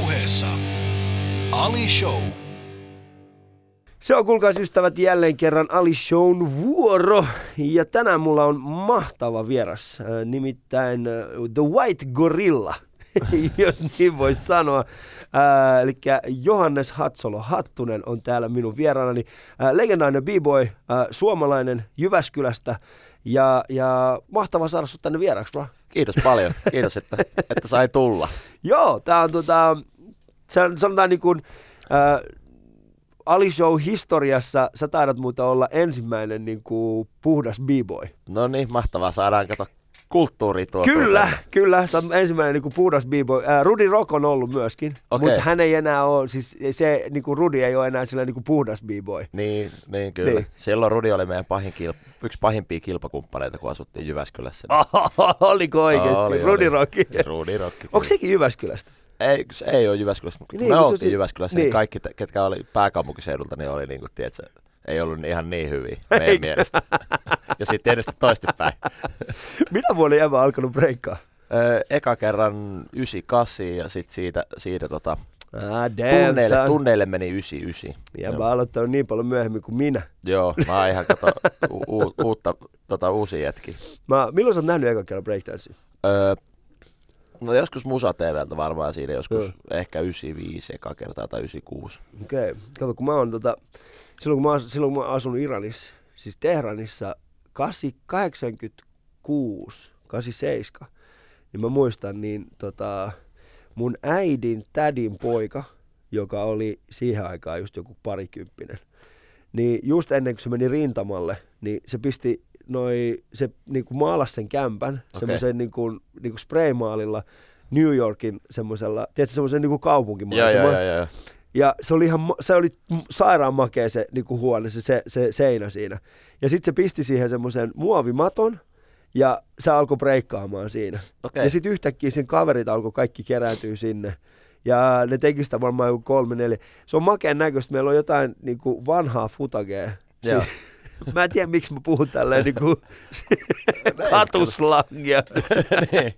puheessa Ali Show. Se on kuulkaas ystävät jälleen kerran Ali Shown vuoro. Ja tänään mulla on mahtava vieras, äh, nimittäin äh, The White Gorilla, jos niin voi sanoa. Äh, eli Johannes Hatsolo Hattunen on täällä minun vieraanani. Äh, legendainen b-boy, äh, suomalainen Jyväskylästä. Ja, ja mahtava saada sut tänne vieraksi, bro. Kiitos paljon. Kiitos, että, että sai tulla. Joo, tää on tota, sanotaan niin kuin, äh, Ali Show historiassa sä taidat muuta olla ensimmäinen niin kuin puhdas b-boy. No niin, mahtavaa. Saadaan kato kulttuuri tuo. Kyllä, tuota. kyllä. Sä oot ensimmäinen niin kuin puhdas b-boy. Äh, Rudi Rock on ollut myöskin, Okei. mutta hän ei enää ole, siis se niin kuin Rudi ei ole enää sillä niin kuin puhdas b-boy. Niin, niin kyllä. Niin. Silloin Rudi oli meidän pahin kilp- yksi pahimpia kilpakumppaneita, kun asuttiin Jyväskylässä. Oliko oikeasti? Oli, Rudi. Rock. Rudi Rock. Onko sekin Jyväskylästä? Ei, se ei ole Jyväskylässä, mutta Niin, me kun se oltiin si- Jyväskylässä, niin. niin. kaikki, ketkä oli pääkaupunkiseudulta, niin oli niin kuin, tiedätkö, ei ollut ihan niin hyviä meidän Eikä. mielestä. ja sitten tietysti toistepäin. Minä vuonna jäbä alkanut breikkaa? Eka kerran 98 ja sitten siitä, siitä tota, Ah, damn, tunneille, son. tunneille meni 99. Jäbä on aloittanut niin paljon myöhemmin kuin minä. Joo, mä oon ihan kato, u- u- uutta, tota, uusia jätki. Mä, milloin sä oot nähnyt ekan kerran breakdancea? Öö, no joskus Musa TVltä varmaan siinä, joskus Joo. ehkä 95 eka kertaa tai 96. Okei. Okay. Kato, kun mä oon tota, silloin kun mä, asun- silloin kun mä asunut Iranissa, siis Tehranissa 8, 86, 87, niin mä muistan, niin tota, mun äidin tädin poika, joka oli siihen aikaan just joku parikymppinen, niin just ennen kuin se meni rintamalle, niin se pisti noi, se niinku maalasi sen kämpän okay. Semmoisen niinku, niinku spraymaalilla New Yorkin semmoisella, tiedätkö, semmoisen niinku Joo, kaupunkimaisema. joo, joo, joo. Ja se oli ihan, se oli sairaan makea se niinku huone, se, se, se seinä siinä. Ja sitten se pisti siihen semmoisen muovimaton ja se alkoi breikkaamaan siinä. Okei. Ja sitten yhtäkkiä sen kaverit alkoi kaikki kerääntyä sinne. Ja ne teki sitä varmaan joku kolme, neljä. Se on makeen näköistä. Meillä on jotain niinku vanhaa futagea. Joo. Mä en tiedä, miksi mä puhun tälleen niinku katuslangia. niin.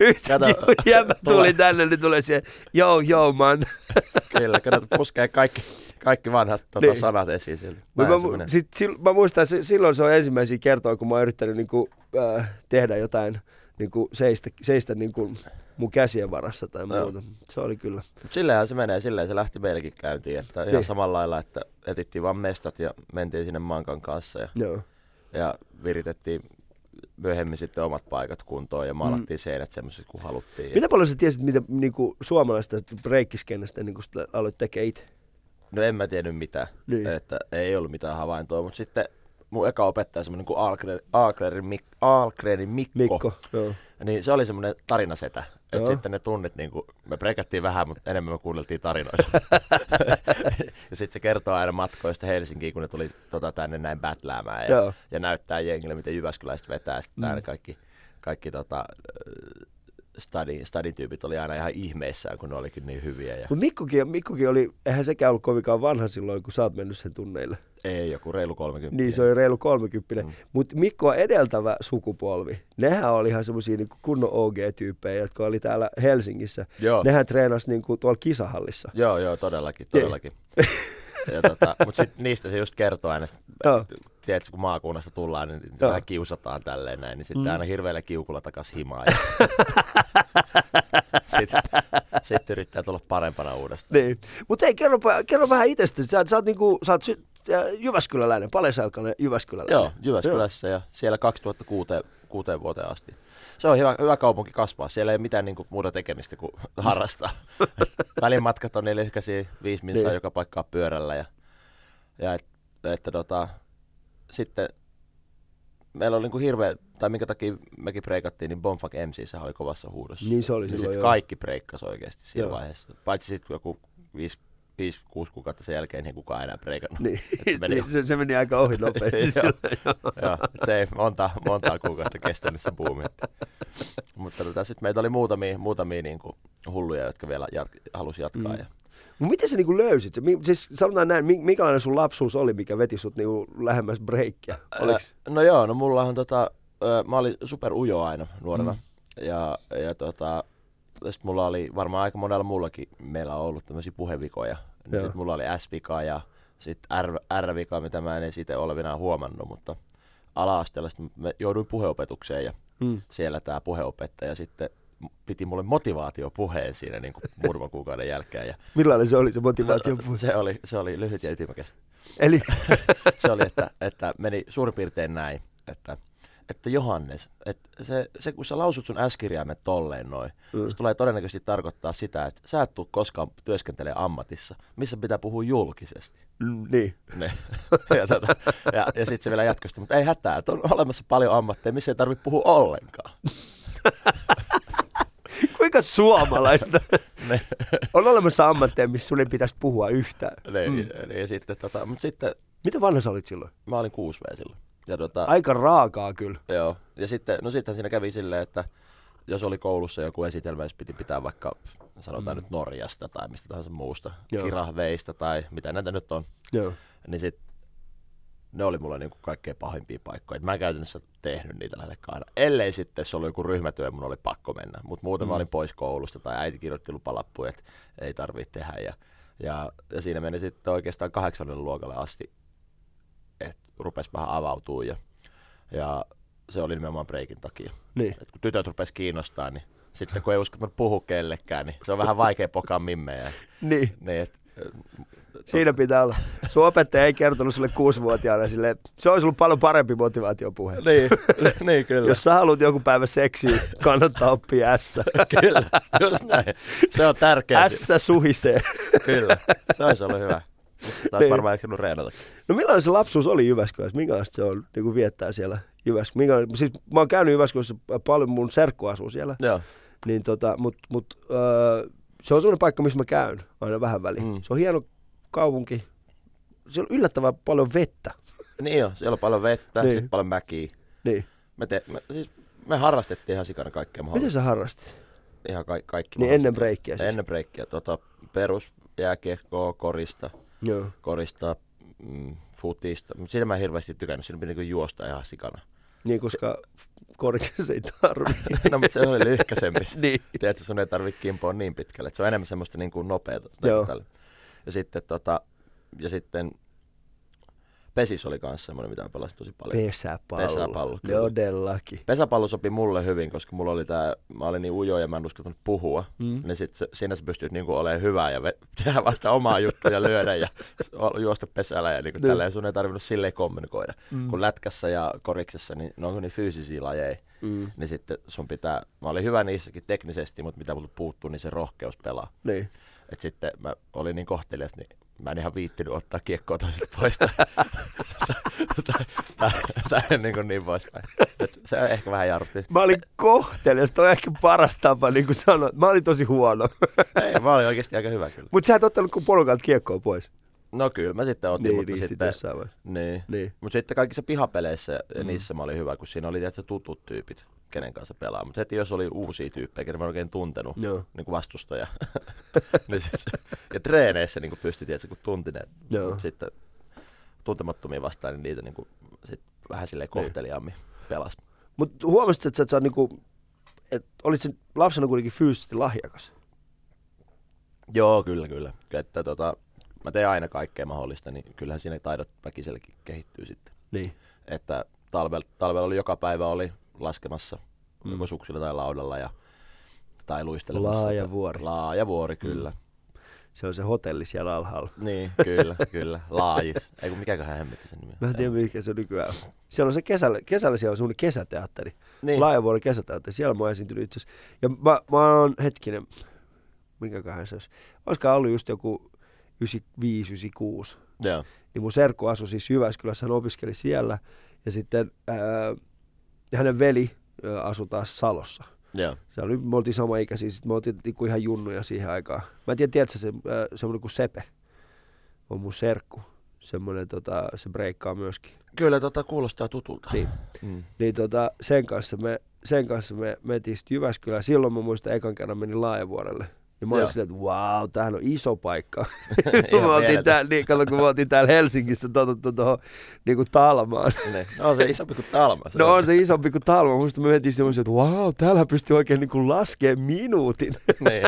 Yhtäkkiä Kato, kun jäbä tuli tulee. tänne, niin tulee se, joo, joo, man. Kyllä, kun ne puskee kaikki, kaikki vanhat tota, Niin. niin. sanat esiin sieltä. Mä, menee. sit, sil, mä muistan, si- silloin se on ensimmäisiä kertoja, kun mä oon yrittänyt niinku, äh, tehdä jotain, niinku, seistä, seistä niinku, mun käsien varassa tai muuta. Se oli kyllä. Mut sillähän se menee, silleen se lähti meillekin käyntiin, että ihan Niin. samalla lailla, että etittiin vaan mestat ja mentiin sinne mankan kanssa ja, Joo. ja viritettiin myöhemmin sitten omat paikat kuntoon ja maalattiin mm. seinät semmoiset kuin haluttiin. Mitä paljon sä tiesit, mitä niinku, suomalaista breikkiskennestä niin aloit tekemään itse? No en mä tiennyt mitään, Niin. niin. että ei ollut mitään havaintoa, mutta sitten mun eka opettaja semmoinen kuin Algren, Algrenin, Mik, Algrenin Mikko, Mikko. Joo. niin se oli semmoinen tarinasetä. Että sitten ne tunnit, niin kuin, me prekattiin vähän, mutta enemmän me kuunneltiin tarinoita. ja sitten se kertoo aina matkoista Helsinkiin, kun ne tuli tota, tänne näin bätläämään ja, Joo. ja näyttää jengille, miten Jyväskyläiset vetää. Sitten Mm. kaikki, kaikki tota, stadin, stadin tyypit oli aina ihan ihmeissään, kun ne olikin niin hyviä. Ja Mutta Mikkokin, Mikkokin oli, eihän sekään ollut kovinkaan vanha silloin, kun sä oot mennyt sen tunneille. ei joku reilu 30. Niin, se oli reilu 30. Mm. Mutta Mikkoa edeltävä sukupolvi, nehän oli ihan semmosia niinku kunnon OG-tyyppejä, jotka oli täällä Helsingissä. Joo. Nehän treenasi niinku tuolla kisahallissa. Joo, joo, todellakin, todellakin. ja tota, mutta niistä se just kertoo aina, Joo. Tiedätkö, kun maakunnasta tullaan, niin Joo. vähän kiusataan tälleen näin, niin sitten Mm. aina hirveällä kiukulla takas himaa. Ja sitten sit yrittää tulla parempana uudestaan. Niin. Mutta hei, kerro, kerro vähän itsestäsi. Sä, sä oot, niinku, sä oot sy- Jyväskyläläinen, paljasalkainen Jyväskyläläinen. Joo, Jyväskylässä ja siellä 2006 kuuteen vuoteen asti. Se on hyvä, hyvä kaupunki kasvaa. Siellä ei ole mitään niinku muuta tekemistä kuin harrastaa. Välimatkat on neljä lyhkäisiä, viisi minsaa Niin. joka paikkaa pyörällä. Ja, ja et, että tota, sitten meillä oli niinku hirveä, tai minkä takia mekin breikattiin, niin Bonfuck MC sehän oli kovassa huudossa. Niin se oli niin silloin, sit joo. kaikki breikkas oikeasti siinä Joo. vaiheessa. Paitsi sitten joku 5-6 kuukautta sen jälkeen ei kukaan enää breikannut. Niin, se meni- se, se, meni aika ohi nopeasti. Joo. joo. Se ei monta, monta kuukautta kestänyt se buumi. Että. Mutta tota, sitten meitä oli muutamia, muutamia niin kuin hulluja, jotka vielä jat, halusi jatkaa. Mm. Ja, miten sä niinku löysit? Siis sanotaan näin, mi- minkälainen sun lapsuus oli, mikä veti sut niinku lähemmäs breikkiä? Oliks? No joo, no mulla on tota, mä olin super ujo aina nuorena. Mm. Ja, ja tota, sitten mulla oli varmaan aika monella muullakin meillä on ollut tämmöisiä puhevikoja. Niin sitten mulla oli S-vika ja sitten R, R-vika, mitä mä en edes itse olevinaan huomannut, mutta ala-asteella mä jouduin puheopetukseen ja Mm. siellä tämä puheopettaja sitten piti mulle motivaatiopuheen siinä niin kuin muutaman kuukauden jälkeen. Ja Millainen se oli se motivaatio? se, oli, se oli lyhyt ja ytimekäs. Eli Se oli, että, että meni suurin piirtein näin, että, että Johannes, että se, se, kun sä lausut sun S-kirjaimet tolleen noin, Mm. se tulee todennäköisesti tarkoittaa sitä, että sä et tuu koskaan työskentelemään ammatissa, missä pitää puhua julkisesti. mm, niin. Ne. ja tota, ja, ja sitten se vielä jatkosti, mutta ei hätää, että on olemassa paljon ammatteja, missä ei tarvitse puhua ollenkaan. Kuinka suomalaista? Ne. on olemassa ammatteja, missä sun ei pitäisi puhua yhtään. Ne, Mm. ja sitten, tota, mutta sitten Mitä vanha sä olit silloin? mä olin 6 V silloin. Ja, tota, Aika raakaa kyllä. Joo, ja sitten, no sitten siinä kävi silleen, että jos oli koulussa joku esitelmä, jos piti pitää vaikka, sanotaan mm. nyt Norjasta tai mistä tahansa muusta, Joo. kirahveista tai mitä näitä nyt on, Joo. niin sit ne oli mulle niinku kaikkein pahimpia paikkoja. Et mä en käytännössä tehnyt niitä lähellekään aina. Ellei sitten se oli joku ryhmätyö mun oli pakko mennä. Mutta muuten mm. mä olin pois koulusta tai äiti kirjoitti lupalappuja, että ei tarvitse tehdä. Ja, ja, ja siinä meni sitten oikeastaan kahdeksannen luokalle asti, että rupesi vähän avautuu ja, ja se oli nimenomaan breikin takia. Niin. Et kun tytöt rupesi kiinnostaa, niin sitten kun ei uskaltanut puhua kellekään, niin se on vähän vaikea pokaa mimmejä. Niin. Niin, et, Siinä pitää olla. Sun opettaja ei kertonut sulle kuusivuotiaana silleen, se olisi ollut paljon parempi motivaatiopuhe. niin, niin kyllä. Jos sä haluat joku päivä seksiä, kannattaa oppia S. Kyllä, just näin. Se on tärkeä. S suhisee. Kyllä, se olisi ollut hyvä. Taisi Niin. varmaan ehtinyt reenata. No millainen se lapsuus oli Jyväskylässä? Minkälaista se on niin kuin viettää siellä Jyväskylässä? Siis mä oon käynyt Jyväskylässä paljon, mun serkku asuu siellä. Joo, Niin tota, mut, mut, öö, se on sellainen paikka, missä mä käyn aina vähän väliin. Mm. Se on hieno kaupunki. Siellä on yllättävän paljon vettä. niin jo, siellä on paljon vettä, Niin. sitten paljon mäkiä. Niin. Me, te, me, siis me harrastettiin ihan sikana kaikkea mahdollista. Miten sä harrastit? Ihan ka- kaikki Niin ennen breikkiä siis. Ennen breikkiä. Tota, perus jääkiekkoa, korista, Joo. korista, mm, futista. Siitä mä en hirveästi tykännyt. Siinä piti niinku juosta ihan sikana. Niin, koska koriksessa ei tarvi. no, mutta se oli lyhkäsempi. niin. Tiedätkö, sun ei tarvitse kimpoa niin pitkälle. Et se on enemmän semmoista niin kuin nopeata. Joo. Tälle. Ja sitten, tota, ja sitten Pesis oli kanssa semmoinen, mitä pelasin tosi paljon. Pesäpallo. Pesäpallo, kyllä. Todellakin. Pesäpallo sopi mulle hyvin, koska mulla oli tää, mä olin niin ujo ja mä en uskaltanut puhua. Mm. Niin sit se, siinä sä pystyt niinku olemaan hyvä ja ve- tehdä vasta omaa juttuja ja lyödä ja juosta pesällä ja niinku Niin. tälleen sun ei tarvinnut silleen kommunikoida. Mm. Kun lätkässä ja koriksessa, niin ne on niin fyysisiä lajeja. Mm. Niin sitten sun pitää, mä olin hyvä niissäkin teknisesti, mutta mitä mulla puuttuu, niin se rohkeus pelaa. Niin. Et sitten mä olin niin kohtelias, niin mä en ihan viittinyt ottaa kiekkoa toiselta pois. tai, tai, tai, tai niin, kuin niin poispäin. Et se ehkä vähän jarrutti. Mä olin kohtelias, toi on ehkä paras tapa niin kuin sanoa. Mä olin tosi huono. Ei, mä olin oikeasti aika hyvä kyllä. Mutta sä et ottanut kun porukalta kiekkoa pois. No kyllä, mä sitten otin, Niin, mutta niin sitten... jossain vaiheessa. Niin. Niin. Mutta sitten kaikissa pihapeleissä ja Mm. niissä mä olin hyvä, kun siinä oli tietysti tutut tyypit, kenen kanssa pelaa. Mutta heti jos oli uusia tyyppejä, kenen mä en oikein tuntenut, Joo. niin kuin vastustaja. niin sit, ja treeneissä niin kuin pystyi, tietysti, kun tunti ne. Joo. Mut sitten tuntemattomia vastaan, niin niitä niin kuin, sit vähän silleen Niin. kohteliaammin pelas. Mutta huomasit, että sä, et saa niinku, et olit sen lapsena kuitenkin fyysisesti lahjakas. Joo, kyllä, kyllä. Että tota, mä teen aina kaikkea mahdollista, niin kyllähän siinä taidot väkiselläkin kehittyy sitten. Niin. Että talvella, talvella oli joka päivä oli laskemassa Mm. mm. joko suksilla tai laudalla ja, tai luistelemassa. Laaja vuori. Laaja vuori, kyllä. Mm. Se on se hotelli siellä alhaalla. Niin, kyllä, kyllä. Laajis. Ei kun mikäköhän hemmetti sen nimi. Mä en tiedä, mikä se nykyään on. Siellä on se kesällä, kesällä siellä on semmoinen kesäteatteri. Niin. Niin, Laajavuoren kesäteatteri. Siellä mä oon esiintynyt itse asiassa. Ja mä, mä oon hetkinen, minkäköhän se olisi. Olisikohan ollut just joku 95-96. joo. Niin mun serkku asui siis Jyväskylässä, hän opiskeli siellä. Ja sitten ää, hänen veli ää, asui taas Salossa. Joo. Se oli, me oltiin sama ikäisiä, sitten me oltiin niinku ihan junnuja siihen aikaan. Mä en tiedä, tiedätkö se, ää, semmoinen kuin Sepe on mun serkku. Semmoinen, tota, se breikkaa myöskin. Kyllä tota kuulostaa tutulta. Niin. Mm. Niin tota, sen kanssa me, sen kanssa me mentiin sitten Jyväskylään. Silloin mä muistan ekan kerran menin Laajavuorelle. Ja mä olin silleen, että wow, tämähän on iso paikka. Me oltiin niin, kato, kun me oltiin täällä Helsingissä totuttu tuohon niin kuin Talmaan. Niin. No se isompi kuin Talma. Se No on se isompi kuin Talma. Musta me mentiin semmoisen, että wow, täällä pystyy oikein niin kuin laskemaan minuutin. niin.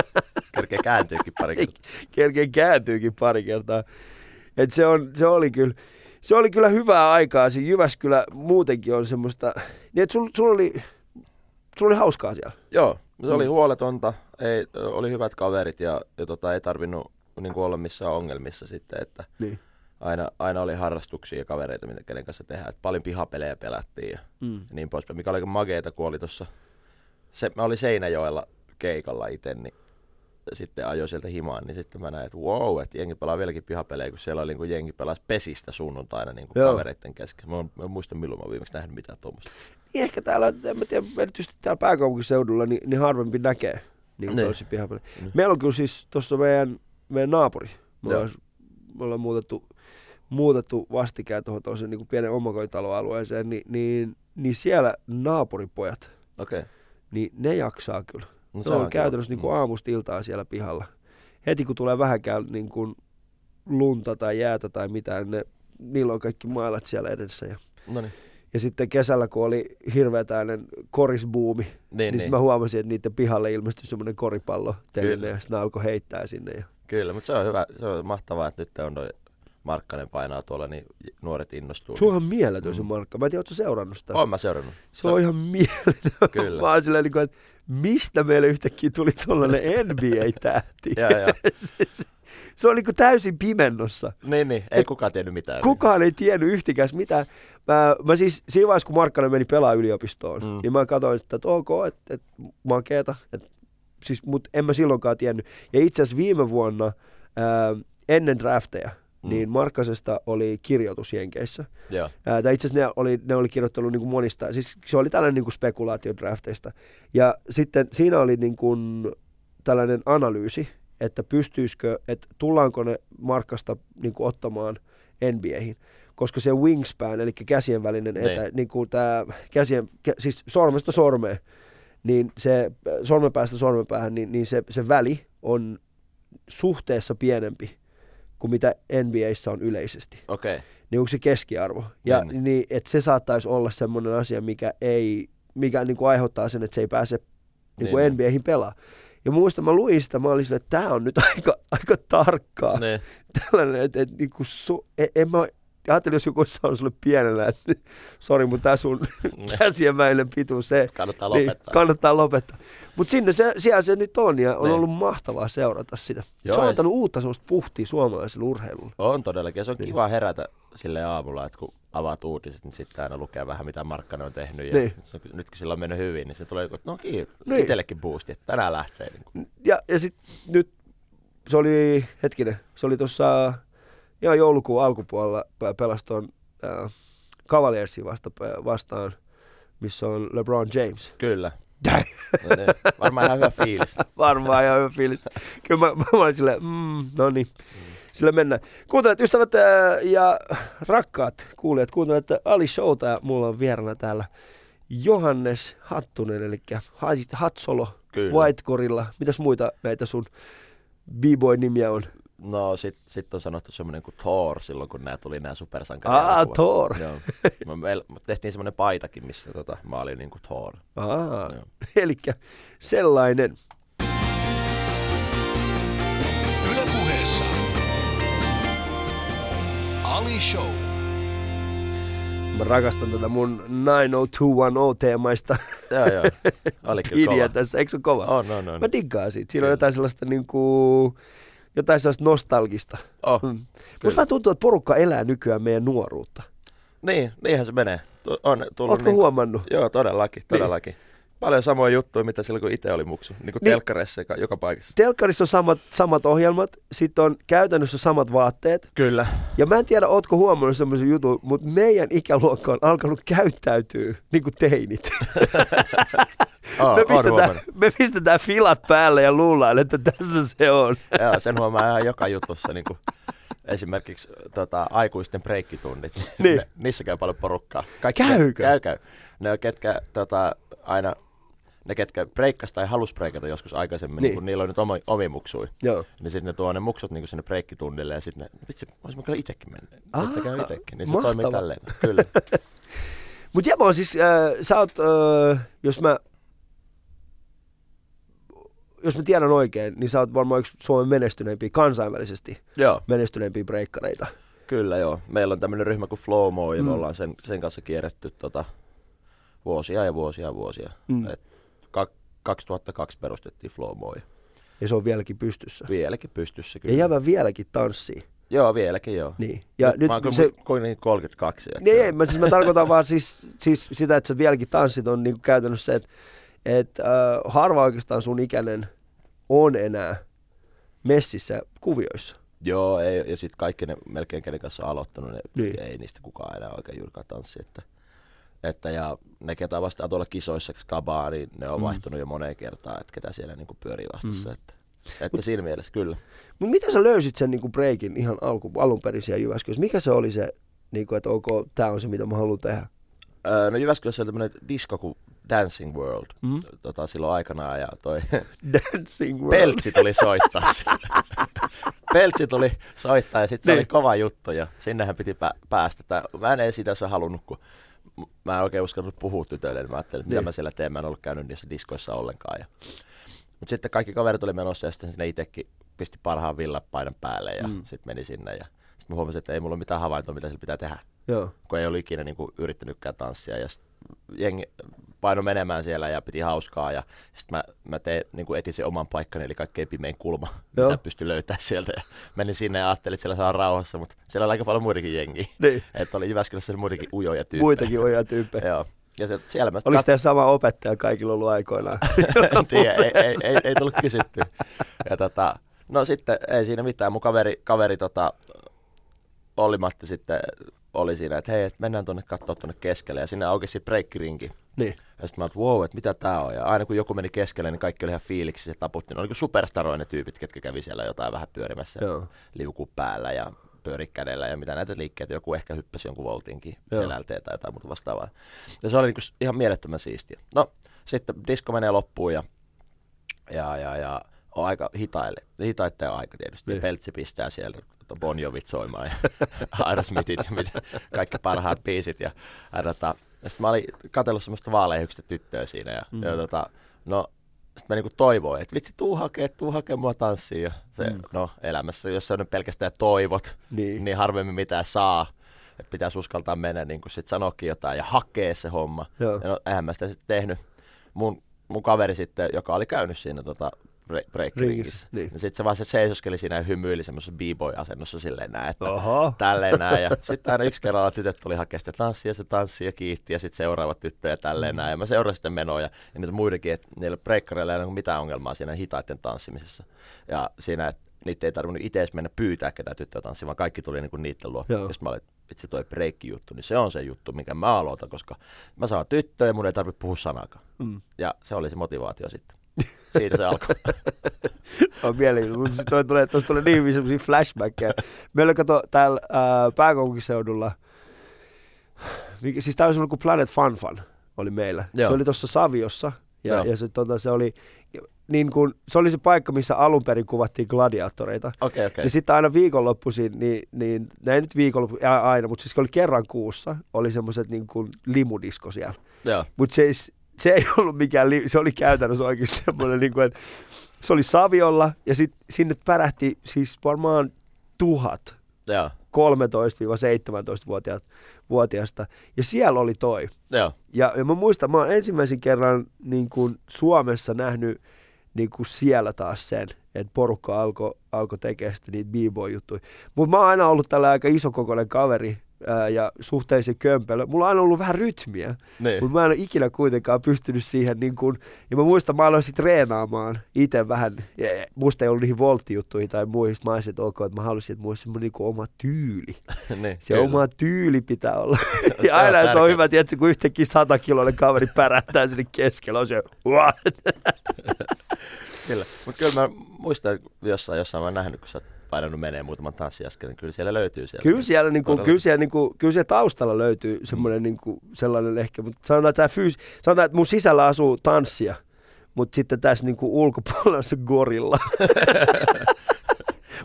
Kerkee kääntyykin pari kertaa. Kerkeen kääntyykin pari kertaa. Et se, on, se, oli kyllä, se oli kyllä hyvää aikaa. Se Jyväskylä muutenkin on semmoista, niin että sul, sul, oli, sul oli hauskaa siellä. Joo, se oli Mm. huoletonta, ei, oli hyvät kaverit ja, ja tota, ei tarvinnut niin kuin olla missään ongelmissa sitten, että Niin. aina, aina oli harrastuksia ja kavereita, mitä kenen kanssa tehdään. Et paljon pihapelejä pelattiin ja, Mm. ja niin poispäin, mikä oli aika mageeta, kun oli tuossa, se, mä olin Seinäjoella keikalla itse, niin sitten ajoin sieltä himaan, niin sitten mä näin, että wow, että jengi pelaa vieläkin pihapelejä, kun siellä oli niin kuin jengi pelasi pesistä sunnuntaina niin kuin kavereiden kesken. Mä, mä en muista milloin mä viimeksi nähnyt mitään tuommoista. Niin ehkä täällä, en mä tiedä, erityisesti täällä pääkaupunkiseudulla, niin, niin harvempi näkee niin Niin. tosi pihapelejä. Niin. Meillä on kyllä siis tuossa meidän, meidän naapuri. Me ollaan, me ollaan muutettu, muutettu vastikään tuohon toiseen niin pienen omakotitaloalueeseen, niin, niin, niin siellä naapuripojat. Okay. niin ne jaksaa kyllä. No, se on kiva. käytännössä niin kuin aamusta iltaa siellä pihalla. Heti kun tulee vähänkään niin kuin lunta tai jäätä tai mitään, ne, niillä on kaikki mailat siellä edessä. Ja, No niin. Ja sitten kesällä, kun oli hirveä tämmöinen korisbuumi, niin, Niin, niin mä huomasin, että niiden pihalle ilmestyi semmoinen koripallo ja sitten ne alkoi heittää sinne. Ja... Kyllä, mutta se on hyvä, se on mahtavaa, että nyt on toi Markkanen painaa tuolla, niin nuoret innostuu. Se on ihan mieletön se Mm. Markka. Mä en tiedä, ootko seurannut sitä? Oon mä seurannut. Se on ihan mieletön. Kyllä. Mä oon silleen, niin kuin, että mistä meille yhtäkkiä tuli tollainen NBA-tähti? Joo, joo. se, se, oli niin täysin pimennossa. Niin, niin, ei kukaan tiennyt mitään. Kukaan ei tiennyt yhtikäs mitään. Mä, mä siis siinä vaiheessa, kun Markkanen meni pelaa yliopistoon, Mm. mm. niin mä katsoin, että, että ok, että, että makeeta. Että, siis, mutta en mä silloinkaan tiennyt. Ja itse asiassa viime vuonna, ää, ennen drafteja, Mm. mm. niin Markkasesta oli kirjoitus Jenkeissä. Ää, tai itse asiassa ne oli, ne oli kirjoittanut niin kuin monista, siis se oli tällainen niin kuin spekulaatio drafteista. Ja sitten siinä oli niin kuin tällainen analyysi, että pystyisikö, että tullaanko ne Markkasta niin kuin ottamaan NBAihin. Koska se wingspan, eli käsien välinen, Niin. etä, niin kuin tämä käsien, kä, siis sormesta sormeen, niin se sormenpäästä sormenpäähän, niin, niin se, se väli on suhteessa pienempi kuin mitä NBAissa on yleisesti okei. Okay. niin onko se keskiarvo. Ja Niin. niin. Niin, että se saattaisi olla semmoinen asia, mikä, ei, mikä niin kuin aiheuttaa sen, että se ei pääse niin kuin Niin. NBAihin pelaa. Ja muista mä luin sitä, mä olin silleen, että tämä on nyt aika, aika tarkkaa. Niin. Tällainen, että, että niin kuin su, en, en mä, ajattelin, jos joku olisi sanonut sulle pienenä, että sori, mutta tämä sun käsien välinen pituus, se Kannattaa niin, lopettaa. kannattaa lopettaa. Mutta sinne se, siellä se nyt on ja on Niin. ollut mahtavaa seurata sitä. Joo, se on antanut uutta semmoista puhtia suomalaiselle urheilulle. On todellakin, ja se on Niin. kiva herätä sille aamulla, että kun avaat uutiset, niin sitten aina lukee vähän, mitä Markkanen on tehnyt. Ja Niin. nyt kun sillä on mennyt hyvin, niin se tulee, joku, että no kiinni, Niin. niin. itsellekin boosti, että tänään lähtee. Niin kuin. ja, ja sitten nyt se oli, hetkinen, se oli tuossa ihan joulukuun alkupuolella pe- pelasi tuon äh, Cavaliersin vasta, vastaan, missä on LeBron James. Kyllä. No niin. Varmaan ihan hyvä fiilis. Varmaan ihan hyvä fiilis. Kyllä mä, mä olin silleen, mm, no niin, sillä mennään. Kuuntelet ystävät äh, ja rakkaat kuulijat, kuuntelette Ali Showta ja mulla on vieraana täällä Johannes Hattunen, eli Hatsolo, Kyllä. White Gorilla. Mitäs muita näitä sun b-boy-nimiä on? No sit, sit on sanottu semmoinen kuin Thor silloin, kun nämä tuli nämä supersankarit. Ah, Thor. Joo. Me, me, me tehtiin semmoinen paitakin, missä tota, mä olin niin kuin Thor. Joo. eli sellainen. Yle puheessa. Ali Show. Mä rakastan tätä mun 90210-teemaista Joo, joo. Oli kyllä kova. tässä, eikö se ole kova? On, on, on. Mä diggaan siitä. Siinä on jotain sellaista niinku, jotain sellaista nostalgista. Oh. Mm. Musta vähän tuntuu, että porukka elää nykyään meidän nuoruutta. Niin, niinhän se menee. On tullut Ootko niin, huomannut? Joo, todellakin, todellakin. Paljon samoja juttuja, mitä silloin kun itse oli muksu. Niin kuin Niin. telkkareissa joka, joka paikassa. Telkkarissa on samat, samat ohjelmat, sitten on käytännössä samat vaatteet. Kyllä. Ja mä en tiedä, ootko huomannut semmoisen jutun, mutta meidän ikäluokka on alkanut käyttäytyä niin kuin teinit. Oh, me, pistetään, me pistetään filat päälle ja luullaan, että tässä se on. Joo, sen huomaa ihan joka jutussa. Niin kuin esimerkiksi tota, aikuisten breikkitunnit. Niin. Ne, niissä käy paljon porukkaa. Kaikki Käykö? Käy, käy. Ne on ketkä tota, aina ne ketkä breikkas tai halus breikata joskus aikaisemmin, Niin. niin. kun niillä on nyt oma, omi muksui, Joo. niin sitten ne tuo ne muksut niin sinne breikkitunnille ja sitten ne, vitsi, voisimme kyllä itsekin mennä. Ah, Sitten käy itsekin, niin se mahtavaa. toimii tälleen. Kyllä. Mut Jemo on siis, äh, sä oot, äh, jos mä, jos mä tiedän oikein, niin sä oot varmaan yksi Suomen menestyneimpiä kansainvälisesti Joo, menestyneimpiä breikkareita. kyllä joo. Meillä on tämmöinen ryhmä kuin Flowmo ja Mm. me ollaan sen, sen kanssa kierretty tota, vuosia ja vuosia ja vuosia. Mm. Et, 2002 perustettiin Flowmo ja Ja se on vieläkin pystyssä. vieläkin pystyssä Ja kyllä. jävä vieläkin tanssii. Joo, vieläkin joo. Niin. Ja Ja nyt mä oon se, kuitenkin 32. Että... niin, ei, mä, siis mä tarkoitan vaan siis, siis sitä, että sä vieläkin tanssit on niin käytännössä se, että et, äh, harva oikeastaan sun ikäinen on enää messissä kuvioissa. Joo, ei, ja sitten kaikki ne melkein kenen kanssa on aloittanut, ne, Niin. niin. ei niistä kukaan enää oikein juurikaan tanssi. Että, että ja ne, ketä vastaan tuolla kisoissa skabaa, niin ne on Mm. mm. vaihtunut jo moneen kertaan, että ketä siellä niinku pyörii vastassa. Mm. Että, että siinä mielessä kyllä. Mutta miten sä löysit sen niinku breikin ihan alku, alun perin siellä Jyväskylässä? Mikä se oli se, niinku, että ok, tämä on se, mitä mä haluan tehdä? Öö, no Jyväskylässä oli tämmöinen disko kuin Dancing World Mm? tota, silloin aikanaan ja toi Dancing World. Peltsi tuli soittaa. Peltsi tuli soittaa ja sitten se Niin. oli kova juttu ja sinnehän piti pä- päästä. Tää, mä en sitä halunnut, kun mä en oikein uskaltanut puhua tytöille, niin mä ajattelin, että Niin. mitä mä siellä teen, mä en ollut käynyt niissä diskoissa ollenkaan. Ja... Mutta sitten kaikki kaverit oli menossa ja sitten sinne itsekin pisti parhaan villapaidan päälle ja Mm. sitten meni sinne. Ja sitten mä huomasin, että ei mulla ole mitään havaintoa, mitä sillä pitää tehdä, Joo. kun ei ollut ikinä niin kuin, yrittänytkään tanssia. Ja jengi paino menemään siellä ja piti hauskaa ja sitten mä, mä tein, niin kuin etin sen oman paikkani, eli kaikkein pimein kulma, Joo. mitä pystyi löytää sieltä. Ja menin sinne ja ajattelin, että siellä saa rauhassa, mutta siellä oli aika paljon muitakin jengiä. Niin. Että oli Jyväskylässä muitakin ujoja tyyppejä. Muitakin ojaa tyyppejä. Joo. Ja se, siellä mä Oliko teillä sama opettaja kaikilla ollut aikoinaan? en tiedä, ei, ei, ei, ei, tullut kysytty. Ja tota, no sitten ei siinä mitään. Mun kaveri, kaveri tota, Olli-Matti sitten oli siinä, että hei, et mennään tuonne katsoa tuonne keskelle. Ja sinne aukesi breikkirinki. niin. Ja sitten mä oon, wow, että mitä tää on. Ja aina kun joku meni keskelle, niin kaikki oli ihan fiiliksi ja taputti. Ne oli kuin superstaroja ne tyypit, ketkä kävi siellä jotain vähän pyörimässä. Joo. Liuku päällä ja pyöri kädellä ja mitä näitä liikkeitä. Joku ehkä hyppäsi jonkun voltinkin selälteen tai jotain muuta vastaavaa. Ja se oli niinku s- ihan mielettömän siistiä. No, sitten disko menee loppuun ja, ja, ja, ja on aika hitaille, hitaitten aika tietysti. Niin. Niin. Peltsi pistää siellä tota Bon Jovit soimaan ja Aerosmithit ja mitä, kaikki parhaat biisit. Ja, ja, tota, ja sitten mä olin katsellut semmoista vaaleahyksistä tyttöä siinä ja, Mm. ja tota, no sitten mä niinku toivoin, että vitsi tuu hakee, tuu hakee mua tanssiin. Ja se, Mm. no elämässä, jos on nyt pelkästään toivot, Niin. niin harvemmin mitään saa. Että pitäisi uskaltaa mennä niin sit sanoakin jotain ja hakea se homma. Joo. Ja no, eihän mä sitä sitten tehnyt. Mun, mun kaveri sitten, joka oli käynyt siinä tota, break, niin. sitten se vaan se seisoskeli siinä ja hymyili semmoisessa b-boy-asennossa silleen näin, että Oho. tälleen näin. Ja sitten aina yksi kerralla tytöt tuli hakea sitä tanssia, ja se tanssi ja kiitti, ja sitten seuraavat tyttöjä tälleen näin. Ja mä seurasin sitten menoja, ja niitä muidenkin, että niillä breikkareilla ei ole mitään ongelmaa siinä hitaiden tanssimisessa. Ja siinä, että niitä ei tarvinnut itse mennä pyytää ketään tyttöä tanssimaan, vaan kaikki tuli niinku niiden luo. Joo. Ja mä olin, itse toi breikki-juttu, niin se on se juttu, mikä mä aloitan, koska mä saan tyttöä ja mun ei tarvitse puhua sanakaan. Mm. Ja se oli se motivaatio sitten. Siitä se alkoi. on mielenkiintoista, toi tulee, tulee niin hyvin semmosia flashbackkejä. Meillä oli kato täällä ää, pääkaupunkiseudulla, mikä, siis tää oli semmoinen kuin Planet Fun Fun oli meillä. Joo. Se oli tuossa Saviossa ja, Joo. ja se, tota, se oli niin kun, se oli se paikka, missä alun perin kuvattiin gladiaattoreita. Okei, okei. Ja sitten aina viikonloppuisin, niin, niin näin nyt viikonloppu, aina, mutta siis kun oli kerran kuussa, oli semmoiset niin kuin limudisko siellä. Mutta ei- se ei ollut mikään, li- se oli käytännössä oikeasti semmoinen, niin kuin, että se oli Saviolla ja sit sinne pärähti siis varmaan tuhat joo, 13-17-vuotiaasta. Vuotiaasta. Ja siellä oli toi. joo. Ja, ja mä muistan, mä oon ensimmäisen kerran niin kuin Suomessa nähnyt niin kuin siellä taas sen, että porukka alkoi alko tekemään sitä niitä b-boy-juttuja. Mutta mä oon aina ollut tällä aika isokokoinen kaveri ää, ja suhteellisen kömpelö. Mulla on aina ollut vähän rytmiä, Niin. mutta mä en ole ikinä kuitenkaan pystynyt siihen. Niin kuin, ja mä muistan, mä aloin sitten treenaamaan itse vähän. Ja musta ei ollut niihin volttijuttuihin tai muihin. Mä olisin, että ok, että mä halusin, että mulla olisi semmoinen niin oma tyyli. niin, Se kyllä. oma tyyli pitää olla. Se ja on aina se on hyvä, tiedätkö, kun yhtäkkiä satakiloinen kaveri pärähtää sinne keskellä, on se, what? Kyllä, mutta kyllä mä muistan jossain, jossain mä nähnyt, kun sä oot painanut menee muutaman tanssiaskelin, niin kyllä siellä löytyy siellä. Kyllä siellä, niinku, Todella. kyllä siellä, niinku, kyllä siellä taustalla löytyy semmoinen niinku, sellainen ehkä, mutta sanotaan, että, tämä fyys, sanotaan, että mun sisällä asuu tanssia mutta sitten tässä niinku ulkopuolella on se gorilla.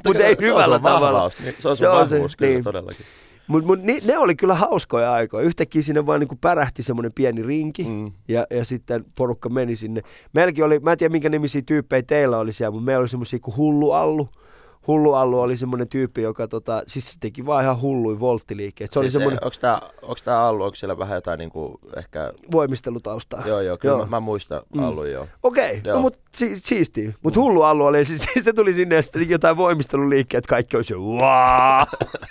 Mutta ei se on hyvällä sun tavalla. vahvaus. Niin, Se on Se sun on se, kyllä niin. todellakin. Mutta mut, ni, ne oli kyllä hauskoja aikoja. Yhtäkkiä sinne vaan niinku pärähti semmoinen pieni rinki Mm. ja, ja sitten porukka meni sinne. Meilläkin oli, mä en tiedä minkä nimisiä tyyppejä teillä oli siellä, mutta meillä oli semmoisia kuin Hullu Allu. Hullu Allu oli semmoinen tyyppi, joka tota, siis se teki vaan ihan hullui volttiliikkeet. Se oli siis, semmoinen Onko tää, onks tää Allu, onko siellä vähän jotain niinku ehkä... voimistelutausta. Joo, joo, kyllä Joo. Mä, mä, muistan Mm. Allu, joo. Okei, okay, no, mutta si- siistiä. Mutta hullu allu oli, siis, se tuli sinne ja sitten jotain voimisteluliikkeet, kaikki olisi jo wow!